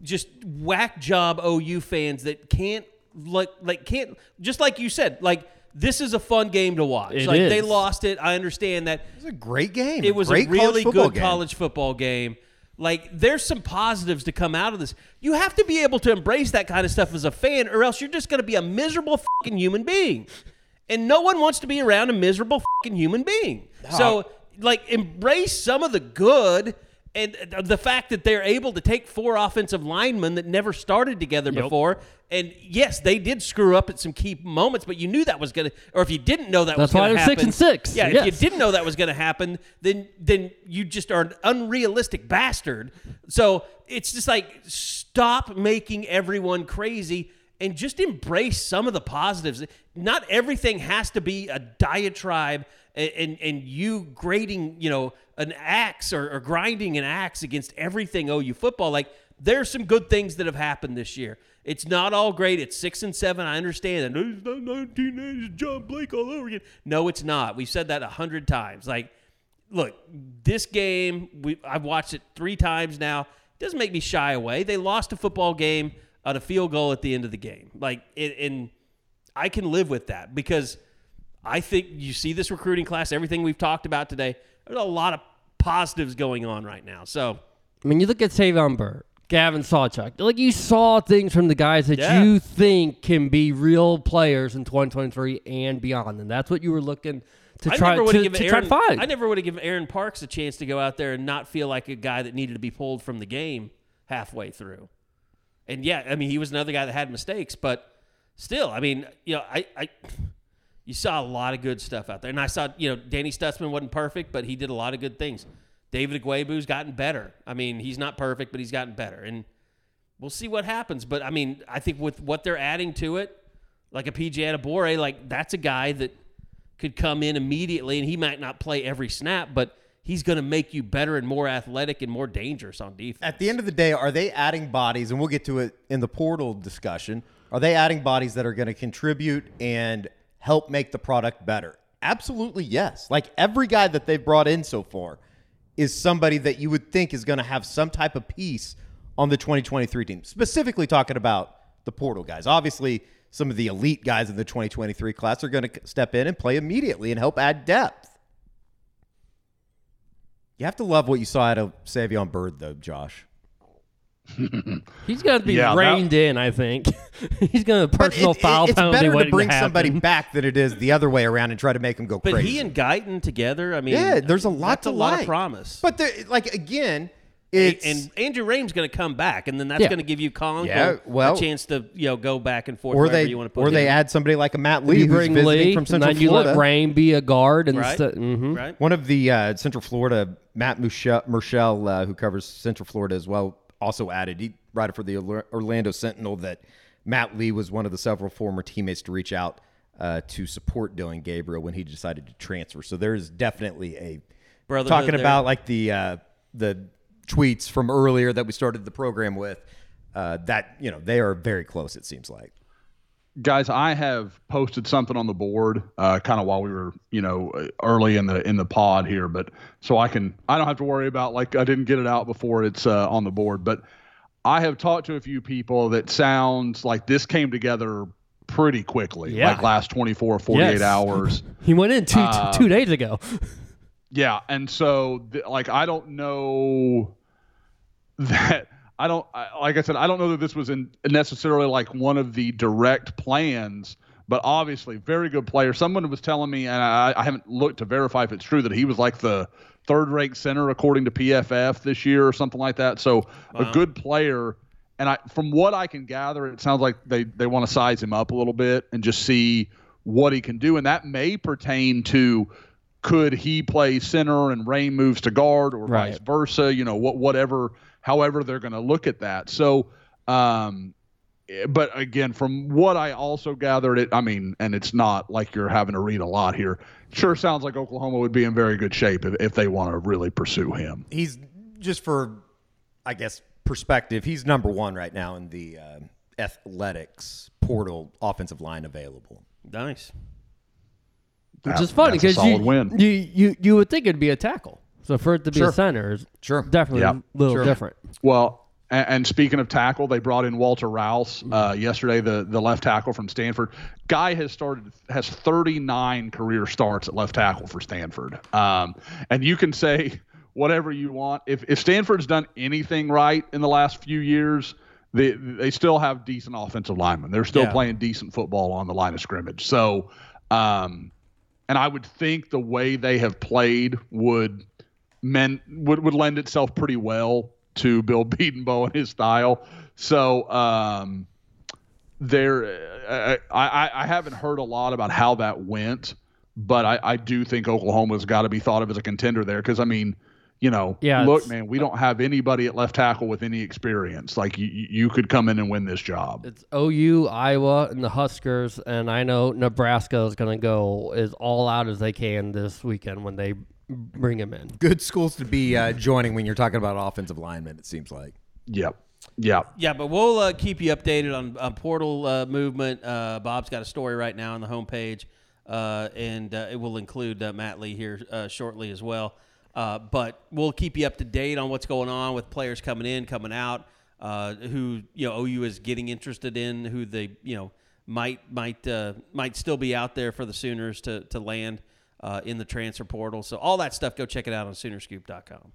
E: just whack job OU fans that can't like like can't just like you said like this is a fun game to watch.
C: It
E: like they lost it. I understand that
F: It was a great game.
E: it was a really
F: college
E: good
F: game.
E: college football game. Like, there's some positives to come out of this. You have to be able to embrace that kind of stuff as a fan, or else you're just going to be a miserable fucking human being. And no one wants to be around a miserable fucking human being. So, like, embrace some of the good and the fact that they're able to take four offensive linemen that never started together before. And yes, they did screw up at some key moments, but you knew that was going to, or if you didn't know that
C: That's
E: was
C: gonna
E: happen.
C: six and six.
E: Yeah, if you didn't know that was going to happen, then then you just are an unrealistic bastard. So it's just like stop making everyone crazy and just embrace some of the positives. Not everything has to be a diatribe and and, and you grading, you know, an axe or, or grinding an axe against everything OU football. Like there's some good things that have happened this year. It's not all great. It's six and seven. I understand that. It's not 1980s John Blake all over again. No, it's not. We've said that a hundred times. Like, look, this game, we I've watched it three times now. It doesn't make me shy away. They lost a football game on a field goal at the end of the game. Like, it, and I can live with that because I think you see this recruiting class, everything we've talked about today. There's a lot of positives going on right now. So
C: I mean, you look at Savion Byrd, Gavin Sawchuk. Like you saw things from the guys that
E: Yeah.
C: you think can be real players in 2023 and beyond, and that's what you were looking to
E: I
C: try to, to try
E: Aaron,
C: to find.
E: I never would have given Aaron Parks a chance to go out there and not feel like a guy that needed to be pulled from the game halfway through. And yeah, I mean, he was another guy that had mistakes, but still, I mean, you know, I, I you saw a lot of good stuff out there, and I saw, you know, Danny Stutzman wasn't perfect, but he did a lot of good things. David Ugwoegbu's gotten better. I mean, he's not perfect, but he's gotten better, and we'll see what happens. But I mean, I think with what they're adding to it, like a PJ Adebawore, like that's a guy that could come in immediately, and he might not play every snap, but he's going to make you better and more athletic and more dangerous on defense.
F: At the end of the day, are they adding bodies, and we'll get to it in the portal discussion, are they adding bodies that are going to contribute and help make the product better? Absolutely, yes. Like every guy that they've brought in so far is somebody that you would think is going to have some type of piece on the 2023 team. Specifically talking about the portal guys. Obviously, some of the elite guys in the 2023 class are going to step in and play immediately and help add depth. You have to love what you saw out of Savion Byrd, though, Josh.
C: He's going to be
I: Yeah, that-
C: reined in. I think he's going to
F: But
C: personal
F: it- it- it's
C: penalty
F: better to bring
C: happen.
F: somebody back than it is the other way around and try to make him go
E: But
F: crazy.
E: he and Guyton together, I mean,
F: yeah, there's a lot
E: that's
F: to
E: a lot
F: like.
E: of promise.
F: But like again, it's
E: and Andrew Raym's going to come back, and then that's
C: Yeah.
E: going to give you Colin
F: Yeah, well-
E: a chance to you know go back and forth.
F: or
E: wherever
F: they
E: you want to put
F: or
E: him.
F: they add somebody like a Matt Lee
C: you
F: who's
C: bring
F: visiting
C: Lee,
F: from
C: and
F: Central
C: then you let Rain be a guard and
E: right,
C: st- mhm.
E: right.
F: One of the uh, Central Florida, Matt Murschel, uh, who covers Central Florida as well, also added, he writer for the Orlando Sentinel, that Matt Lee was one of the several former teammates to reach out uh, to support Dillon Gabriel when he decided to transfer. So there's definitely a
E: Brotherhood
F: talking about like the uh, the tweets from earlier that we started the program with. Uh, that you know they are very close. It seems like.
I: guys i have posted something on the board uh, kind of while we were you know early in the in the pod here but so i can i don't have to worry about like i didn't get it out before it's uh, on the board but i have talked to a few people that sounds like this came together pretty quickly
C: Yeah.
I: like last 24 48
C: Yes.
I: hours
C: He went in two
I: Uh,
C: two days ago.
I: Yeah, and so th- like I don't know that I don't I, like I said I don't know that this was in necessarily like one of the direct plans, but obviously very good player. Someone was telling me, and I, I haven't looked to verify if it's true that he was like the third ranked center according to PFF this year or something like that. So a good player. And I, from what I can gather, it sounds like they, they want to size him up a little bit and just see what he can do. And that may pertain to could he play center and Rain moves to guard or
C: Right.
I: vice versa, you know, what whatever however they're going to look at that. So um eh, but again, from what I also gathered it, I mean, and it's not like you're having to read a lot here. Sure sounds like Oklahoma would be in very good shape if, if they want to really pursue him.
F: He's just for, I guess, perspective. He's number one right now in the uh, athletics portal offensive line available.
E: Nice.
C: Which
I: That-
C: is funny because you,
I: win.
C: you you you would think it'd be a tackle. So for it to be
F: Sure.
C: a center is
F: Sure.
C: definitely
I: Yep.
C: a little
F: Sure.
C: different.
I: Well, and, and speaking of tackle, they brought in Walter Rouse uh, yesterday, the the left tackle from Stanford. Guy has started has 39 career starts at left tackle for Stanford. Um, and you can say whatever you want. If if Stanford's done anything right in the last few years, they they still have decent offensive linemen. They're still
E: Yeah.
I: playing decent football on the line of scrimmage. So, um, and I would think the way they have played would men would, would lend itself pretty well to Bill Bedenbaugh and his style. So um, there, I, I I haven't heard a lot about how that went, but I, I do think Oklahoma's got to be thought of as a contender there because I mean, you know,
C: Yeah,
I: look, man, we don't have anybody at left tackle with any experience. Like you, you could come in and win this job.
C: It's OU, Iowa, and the Huskers, and I know Nebraska is going to go as all out as they can this weekend when they bring him in.
F: Good schools to be uh, joining when you're talking about offensive linemen. It seems like.
I: Yep, yep.
E: Yeah, but we'll uh, keep you updated on, on portal uh, movement. Uh, Bob's got a story right now on the homepage, uh, and uh, it will include uh, Matt Lee here uh, shortly as well. Uh, but we'll keep you up to date on what's going on with players coming in, coming out, uh, who you know OU is getting interested in, who they you know might might uh, might still be out there for the Sooners to to land uh, in the transfer portal. So all that stuff, go check it out on Soonerscoop.com.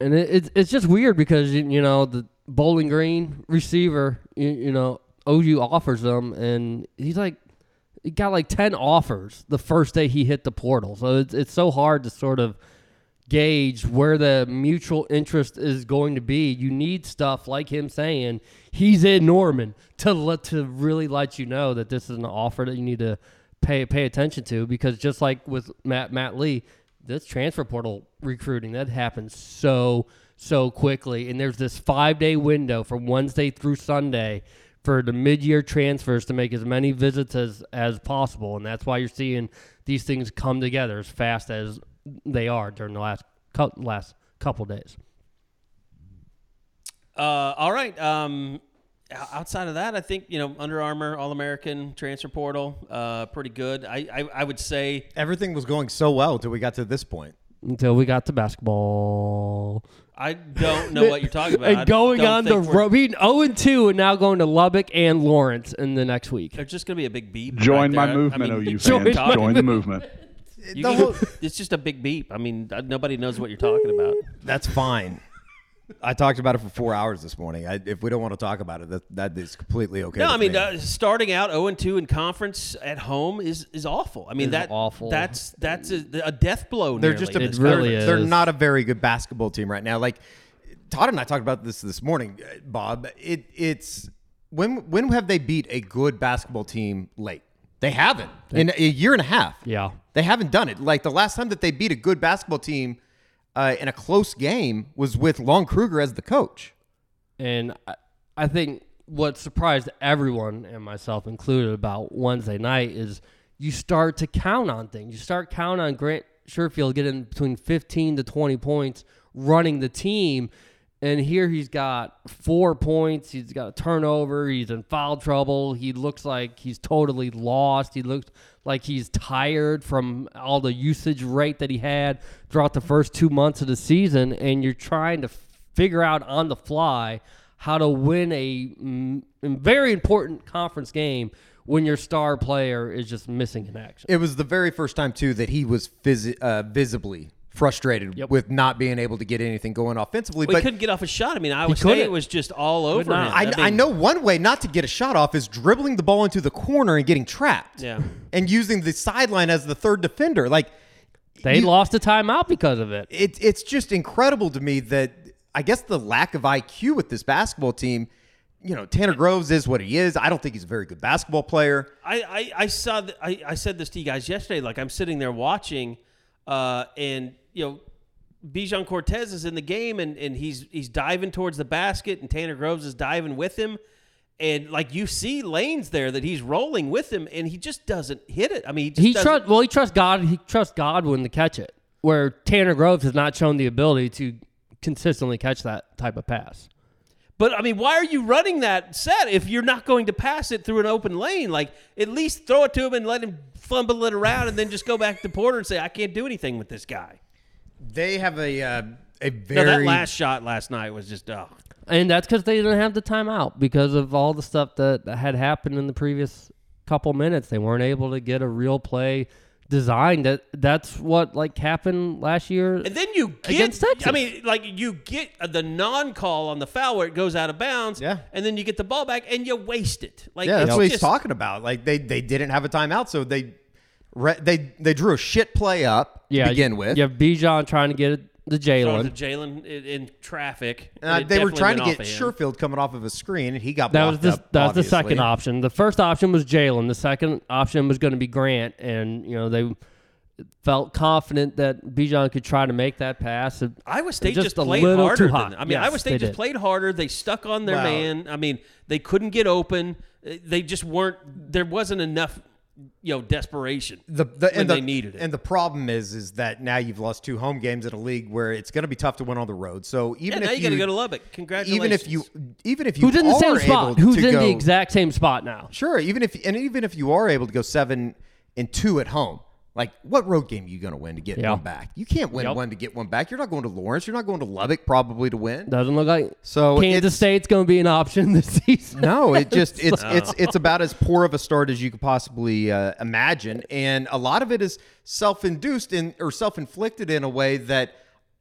C: And it, it's it's just weird because you, know the Bowling Green receiver, you, you know OU offers them, and he's like he got like ten offers the first day he hit the portal. So it's it's so hard to sort of gauge where the mutual interest is going to be. You need stuff like him saying he's in Norman to let to really let you know that this is an offer that you need to pay pay attention to because just like with Matt Matt Lee, this transfer portal recruiting that happens so so quickly and there's this 5-day window from Wednesday through Sunday for the mid-year transfers to make as many visits as as possible and that's why you're seeing these things come together as fast as they are during the last last couple days.
E: Uh, all right. Um, outside of that, I think you know Under Armour All American transfer portal, uh, pretty good. I, I I would say
F: Everything was going so well until we got to this point.
C: Until we got to basketball.
E: I don't know what you're talking about. I
C: and going
E: don't
C: on the
E: think we're-
C: road, being 0 and 2, and now going to Lubbock and Lawrence in the next week.
E: There's just gonna be a big beep.
I: Join
E: right
I: my
E: there.
I: movement,
E: I mean,
I: OU
C: Join
I: fans.
C: my
I: Join the movement.
E: you
F: The
E: can-
F: whole-
E: it's just a big beep. I mean, uh, nobody knows what you're talking about.
F: That's fine. I talked about it for four hours this morning. I, if we don't want to talk about it, that, that is completely okay.
E: No,
F: with
E: I mean
F: me.
E: uh, starting out 0 and 2 in conference at home is is awful. I mean
C: Is
E: that
C: awful.
E: That's that's a, a death blow.
F: they're
E: nearly
F: just a,
E: in
C: It
E: this
C: really
F: they're,
C: is.
F: they're not a very good basketball team right now. Like Todd and I talked about this this morning, uh, Bob. It it's when when have they beat a good basketball team late? They haven't in a year and a half.
C: Yeah.
F: They haven't done it. Like the last time that they beat a good basketball team, uh, in a close game was with Lon Kruger as the coach.
C: And I, I think what surprised everyone, and myself included, about Wednesday night is you start to count on things. You start counting on Grant Sherfield getting between 15 to 20 points running the team. And here he's got four points. He's got a turnover. He's in foul trouble. He looks like he's totally lost. He looks like he's tired from all the usage rate that he had throughout the first two months of the season. And you're trying to figure out on the fly how to win a very important conference game when your star player is just missing in action.
F: It was the very first time too that he was uh, visibly frustrated
C: Yep.
F: with not being able to get anything going offensively.
E: Well, he
F: but
E: couldn't get off a shot. I mean, Iowa
C: couldn't.
E: State was just all over
C: not.
E: him.
F: I,
E: mean,
F: I know one way not to get a shot off is dribbling the ball into the corner and getting trapped.
E: Yeah.
F: And using the sideline as the third defender. Like
C: They
F: you-
C: lost a timeout because of it.
F: it, it's just incredible to me that I guess the lack of IQ with this basketball team. You know, Tanner Groves is what he is. I don't think he's a very good basketball player.
E: I, I, I saw th- I, I said this to you guys yesterday. Like I'm sitting there watching, uh, and you know, Bijan Cortes is in the game, and, and he's he's diving towards the basket, and Tanner Groves is diving with him, and like you see lanes there that he's rolling with him, and he just doesn't hit it. I mean, he just
C: He
E: doesn't-
C: trust well, he trusts God. He trusts Godwin to catch it, where Tanner Groves has not shown the ability to consistently catch that type of pass.
E: But I mean, why are you running that set if you're not going to pass it through an open lane? Like, at least throw it to him and let him fumble it around, and then just go back to Porter and say, "I can't do anything with this guy."
F: They have a uh, a
E: No, that last shot last night was just oh.
C: And that's because they didn't have the timeout because of all the stuff that had happened in the previous couple minutes. They weren't able to get a real play designed. That that's what like happened last year.
E: And then you get,
C: Against Texas.
E: I mean, like you get the non-call on the foul where it goes out of bounds.
F: Yeah.
E: And then you get the ball back and you waste it. Like
F: Yeah, that's
E: it's
F: what he's
E: just-
F: talking about. Like they they didn't have a timeout, so they re- they they drew a shit play up
C: yeah,
F: to begin with.
C: You have Bijan trying to get it to
E: Throwing to
C: Jalen.
E: Jalen in, in traffic.
F: Uh, they were trying to get
E: of.
F: Sherfield coming off of a screen, and he got
C: That was the
F: up,
C: that was the second option. The first option was Jalen. The second option was going to be Grant, and you know they felt confident that Bijan could try to make that pass. It-
E: Iowa State
C: just
E: just,
C: a
E: played
C: little
E: harder.
C: too
E: Than. I mean,
C: Yes,
E: Iowa State just
C: did.
E: played harder. They stuck on their
F: Wow.
E: man. I mean, they couldn't get open. They just weren't. There wasn't enough, you know, desperation
F: The, the,
E: when
F: and the,
E: they needed it.
F: And the problem is, is that now you've lost two home games in a league where it's going to be tough to win on the road. So
E: yeah,
F: even
E: now
F: if
E: you got to go to Lubbock. Congratulations.
F: even if you even if you
C: Who's in the same spot? Who's in
F: go,
C: the exact same spot now?
F: Sure, even if and even if you are able to go seven and two at home, like what road game are you going to win to get
C: Yeah.
F: one back? You can't win
C: Yep.
F: one to get one back. You're not going to Lawrence. You're not going to Lubbock probably to win.
C: Doesn't look like
F: So
C: Kansas State's going to be an option this season.
F: No, it just it's it's it's about as poor of a start as you could possibly uh, imagine, and a lot of it is self-induced in or self-inflicted in a way that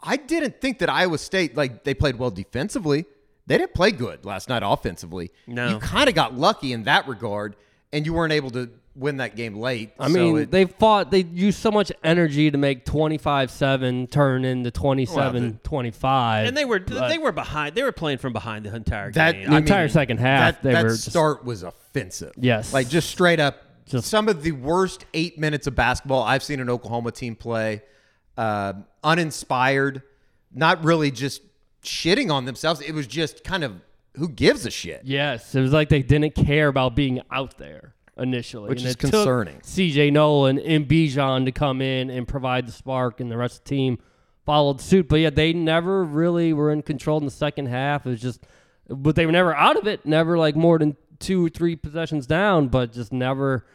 F: I didn't think that Iowa State like they played well defensively. They didn't play good last night offensively.
E: No.
F: you kind of got lucky in that regard, and you weren't able to win that game late.
C: I
F: So
C: mean,
F: it-
C: they fought. They used so much energy to make 25-7 turn into 27-25.
E: and they were they were behind. They were playing from behind the entire
F: that
E: game.
C: The entire second half,
F: That,
C: they
F: that
C: were just-
F: start was offensive.
C: Yes.
F: like just straight up,
C: Just-
F: some of the worst eight minutes of basketball I've seen an Oklahoma team play. Uh, uninspired, not really just shitting on themselves. It was just kind of who gives a shit.
C: Yes, it was like they didn't care about being out there initially,
F: Which
C: and
F: is
C: it
F: concerning.
C: C.J. Noland and Bijan to come in and provide the spark, and the rest of the team followed suit. But yeah, they never really were in control in the second half. It was just, but they were never out of it. Never like more than two or three possessions down, but just never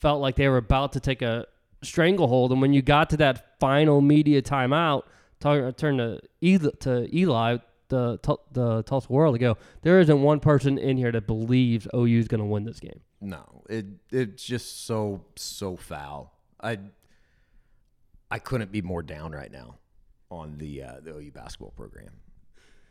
C: felt like they were about to take a stranglehold. And when you got to that final media timeout, talk, turn to Eli, to Eli the the Tulsa World ago. There isn't one person in here that believes OU is going to win this game.
F: No, it it's just so so foul. I I couldn't be more down right now on the uh, the OU basketball program.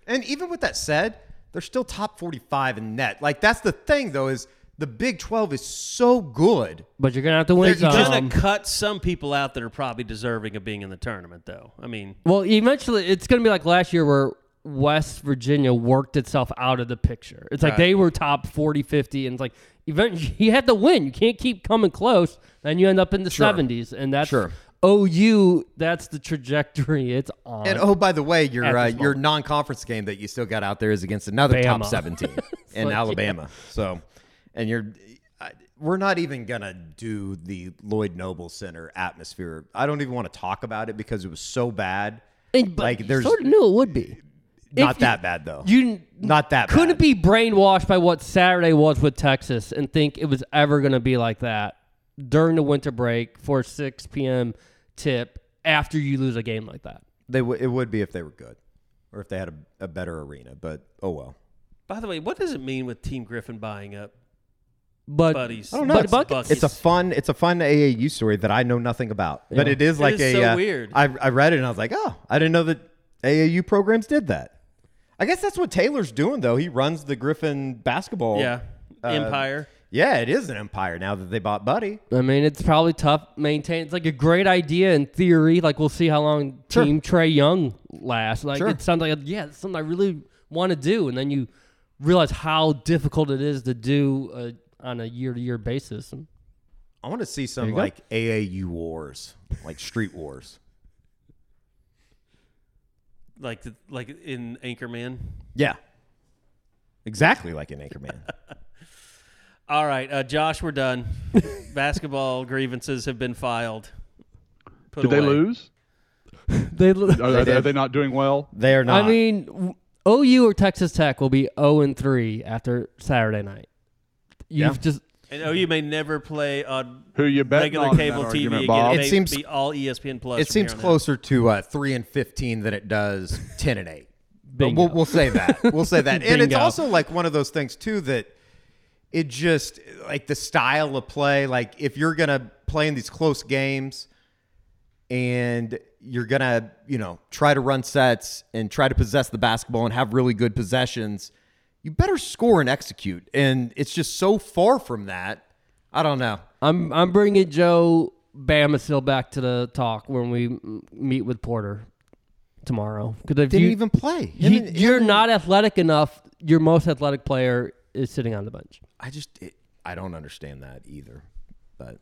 F: And even with that said, they're still top 45 in net. Like that's the thing though is the Big 12 is so good.
C: But you're going to have to win
E: They're
C: some.
E: gonna cut some people out that are probably deserving of being in the tournament, though. I mean,
C: Well, eventually, it's going to be like last year where West Virginia worked itself out of the picture. It's like
E: Right.
C: they were top 40, 50, and it's like eventually you have to win. You can't keep coming close, and you end up in the
F: Sure.
C: 70s. And that's
F: Sure.
C: OU, that's the trajectory it's on.
F: And oh, by the way, your uh, your non-conference game that you still got out there is against another
C: Bama.
F: top 17 in
C: like,
F: Alabama. So, and you're I, we're not even gonna do the Lloyd Noble Center atmosphere. I don't even want to talk about it because it was so bad.
C: And- but
F: like there's
C: sort of knew it would be.
F: Not
C: If you-
F: that bad though.
C: You
F: not that
C: couldn't
F: bad.
C: be brainwashed by what Saturday was with Texas and think it was ever going to be like that during the winter break for a 6 p.m. tip after you lose a game like that.
F: They w- it would be if they were good, or if they had a, a better arena. But oh well.
E: By the way, what does it mean with Team Griffin buying up
C: But
E: buddies?
F: I don't know.
C: But
F: It's,
C: buckets-
F: it's a fun it's a fun AAU story that I know nothing about. But it is
E: It
F: like
E: is
F: a
E: so
F: uh,
E: weird.
F: I I read it and I was like, oh, I didn't know that AAU programs did that. I guess that's what Taylor's doing though. He runs the Griffin basketball.
E: Yeah,
F: uh,
E: Empire.
F: Yeah, it is an empire now that they bought Buddy.
C: I mean, it's probably tough to maintain. It's like a great idea in theory. Like we'll see how long
F: Sure.
C: Team Trae Young lasts. Like
F: Sure.
C: it sounds like yeah, it's something I really want to do, and then you realize how difficult it is to do uh, on a year-to-year basis. And
F: I want to see
C: There
F: some
C: you go.
F: like AAU wars, like street wars.
E: Like the, like in Anchorman.
F: Yeah, exactly like in Anchorman.
E: All right, uh, Josh, we're done. Basketball grievances have been filed. Put
I: Did they
E: away.
I: lose?
C: they,
I: Are, are,
F: did.
I: are they not doing well?
F: They are not.
C: I mean, OU or Texas Tech will be zero and three after Saturday night. You've
F: Yeah.
C: just
E: And OU may never play on
I: Who you bet
E: regular
I: on
E: cable TV
I: argument,
E: again. It,
F: It
E: may
F: seems-
E: be all ESPN Plus.
F: it seems
E: here out.
F: closer to uh, three and fifteen than it does ten and eight. But
C: Bingo.
F: we'll, we'll say that. We'll say that. and it's also like one of those things too that it just like the style of play. Like if you're gonna play in these close games and you're gonna you know try to run sets and try to possess the basketball and have really good possessions, you better score and execute. And it's just so far from that. I don't know.
C: I'm I'm bringing Joe Bamisile back to the talk when we meet with Porter tomorrow. Because
F: Didn't
C: you,
F: even play.
C: he-
F: Him
C: you're
F: him
C: not athletic enough. Your most athletic player is sitting on the bench.
F: I just it, I don't understand that either. But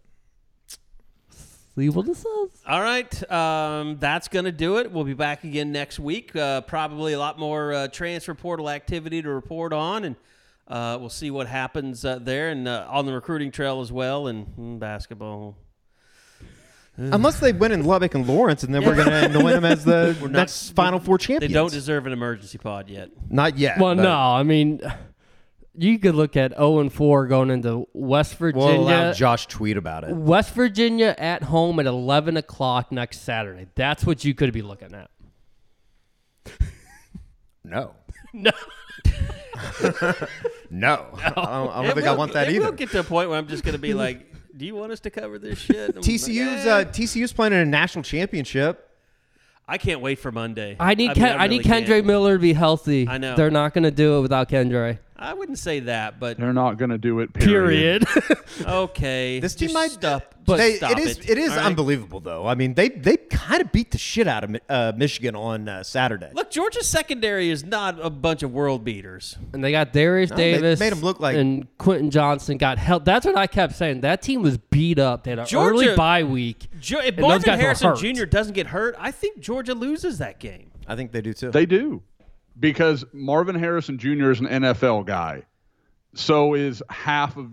C: See what it says.
E: All right, um, that's going to do it. We'll be back again next week. Uh, probably a lot more uh, transfer portal activity to report on, and uh, we'll see what happens uh, there and uh, on the recruiting trail as well, and mm, basketball.
F: unless they win in Lubbock and Lawrence, and then we're going to anoint them as the
E: not-
F: next Final Four champions.
E: They don't deserve an emergency pod yet.
F: Not yet.
C: Well,
F: but
C: no, I mean, you could look at 0 and 4 going into West
F: We'll
C: Virginia.
F: allow Josh tweet about it.
C: West Virginia at home at 11 o'clock next Saturday. That's what you could be looking at.
F: No.
C: No.
F: No. I don't, I don't think I want that
E: it
F: either.
E: will get to a point where I'm just going to be like, "Do you want us to cover this shit?" I'm like,
F: TCU's
E: "Eh."
F: uh, TCU's playing in a national championship.
E: I can't wait for Monday.
C: I need
E: mean,
C: Ken, I,
E: really
C: need Kendre
E: can't.
C: Miller to be healthy.
E: I know.
C: They're not going to do it without Kendre.
E: I wouldn't say that, but
I: They're not going to do it. Period.
C: Period.
E: okay.
F: This
E: just
F: team might
E: stop.
F: But they,
E: stop
F: it is
E: it.
F: it is
E: all right?
F: unbelievable though. I mean, they they kind of beat the shit out of Mi- uh, Michigan on uh, Saturday.
E: Look, Georgia's secondary is not a bunch of world beaters.
C: and they got Derius
F: No, they
C: Davis.
F: made 'em look like-
C: and Quentin Johnston got help. That's what I kept saying. That team was beat up. They had an
E: Georgia-
C: early bye week.
E: Jo- if
C: and those
E: Marvin
C: guys were
E: Harrison
C: hurt.
E: Jr. doesn't get hurt, I think Georgia loses that game.
F: I think they do too.
I: They do. Because Marvin Harrison Jr. is an NFL guy. So is half of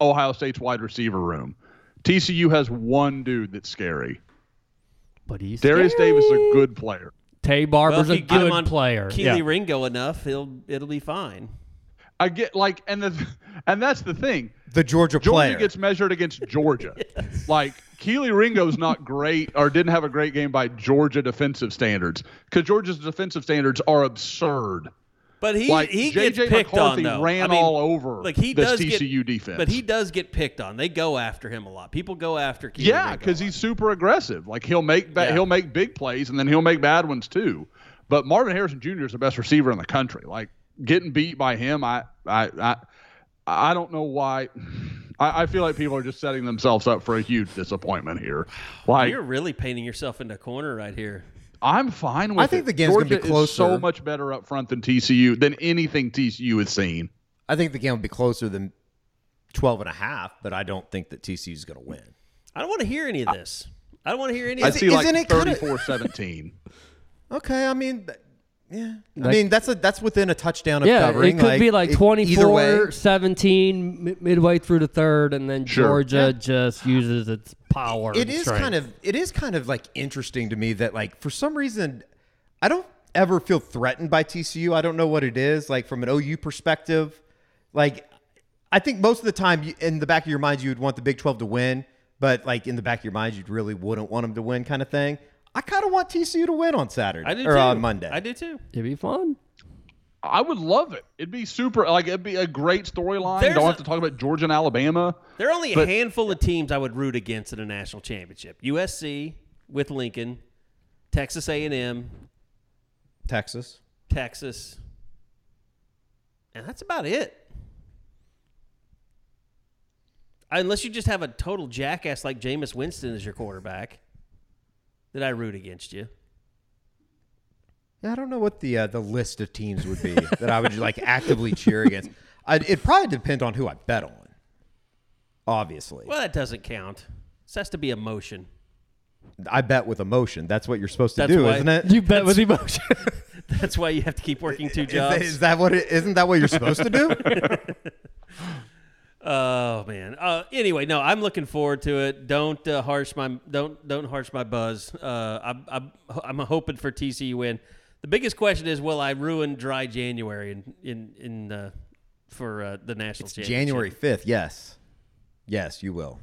I: Ohio State's wide receiver room. TCU has one dude that's scary.
C: But he's
I: Derius
C: scary.
I: Davis is a good player.
E: Taye
C: Barber's
E: if
C: a
E: you get him
C: good
E: on
C: player.
E: Kelee
C: Yeah.
E: Ringo enough, he'll it'll be fine.
I: I get like and the and that's the thing.
F: the Georgia,
I: Georgia
F: player.
I: gets measured against Georgia. Like Kelee Ringo's not great or didn't have a great game by Georgia defensive standards because Georgia's defensive standards are absurd.
E: But he
I: Like,
E: he
I: J.J.
E: gets picked
I: McCarthy
E: on though.
I: ran
E: I mean,
I: all over
E: like he
I: this
E: does
I: TCU
E: get,
I: defense.
E: But he does get picked on. They go after him a lot. People go after Kelee
I: Yeah, because he's super aggressive. Like he'll make ba-
E: Yeah.
I: he'll make big plays and then he'll make bad ones too. But Marvin Harrison Jr. is the best receiver in the country. Like getting beat by him, I I I, I don't know why. I, I feel like people are just setting themselves up for a huge disappointment here. Like
E: You're really painting yourself into a corner right here.
I: I'm fine with
F: I think
I: it.
F: the game's gonna be
I: Georgia is so
F: closer.
I: much better up front than TCU than anything TCU has seen.
F: I think the game will be closer than 12 and a half, but I don't think that TCU is going to win.
E: I don't want to hear any of this. I don't want to hear any.
I: I
E: of it.
I: see like
F: isn't it kinda-
I: 34-17.
F: Okay, I mean, yeah. I mean, that's a that's within a touchdown of
C: Yeah,
F: covering.
C: it could be like
F: e- either way.
C: 24 17 mi- midway through the third, and then
I: Sure.
C: Georgia just uses its power.
F: It is
C: strength.
F: kind of it is kind of like interesting to me that like for some reason I don't ever feel threatened by TCU. I don't know what it is like from an OU perspective. Like I think most of the time in the back of your mind you would want the Big 12 to win, but like in the back of your mind you really wouldn't want them to win kind of thing. I kind of want TCU to win on Saturday
E: I do
F: or uh,
E: too.
F: on Monday.
E: I do too.
C: It'd be fun.
I: I would love it. It'd be super. Like it'd be a great storyline.
E: There's
I: Don't
E: a-
I: have to talk about Georgia and Alabama.
E: There are only a handful of teams I would root against in a national championship: USC with Lincoln, Texas A&M,
F: Texas.
E: Texas, and that's about it. Unless you just have a total jackass like Jameis Winston as your quarterback, that I root against you.
F: Yeah, I don't know what the uh, the list of teams would be that I would like actively cheer against. I'd, it'd probably depend on who I bet on. Obviously,
E: Well, that doesn't count. This has to be emotion.
F: I bet with emotion. That's what you're supposed to
E: That's
F: do,
E: why-
F: isn't it?
C: You bet with emotion.
E: That's why you have to keep working two
F: Is
E: jobs.
F: that, is that what it? Isn't that what you're supposed to do?
E: Oh man. Uh, anyway, no, I'm looking forward to it. Don't uh, harsh my don't don't harsh my buzz. Uh, I'm, I'm I'm hoping for TCU win. The biggest question is, will I ruin dry January in in in uh, for uh, the national championship?
F: January fifth. Yes, yes, you will.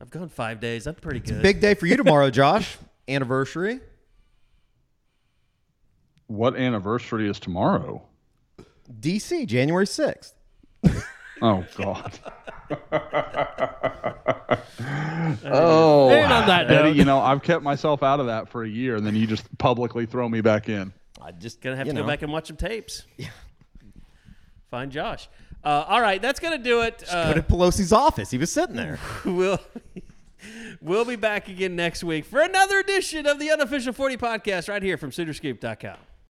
E: I've gone five days. I'm pretty good.
F: Big day for you tomorrow, Josh. Anniversary.
I: What anniversary is tomorrow?
F: DC, January sixth.
I: Oh God. oh,
C: And on that
I: Eddie,
C: note-
I: you know I've kept myself out of that for a year, and then you just publicly throw me back in.
F: I'm just
E: Gonna have
F: you
E: to
F: know,
E: go back and watch some tapes. Yeah. Find Josh. Uh, all right, that's gonna do it.
F: Go
E: Uh,
F: to Pelosi's office. He was sitting there.
E: we'll we'll be back again next week for another edition of the unofficial 40 podcast right here from SoonerScoop.com.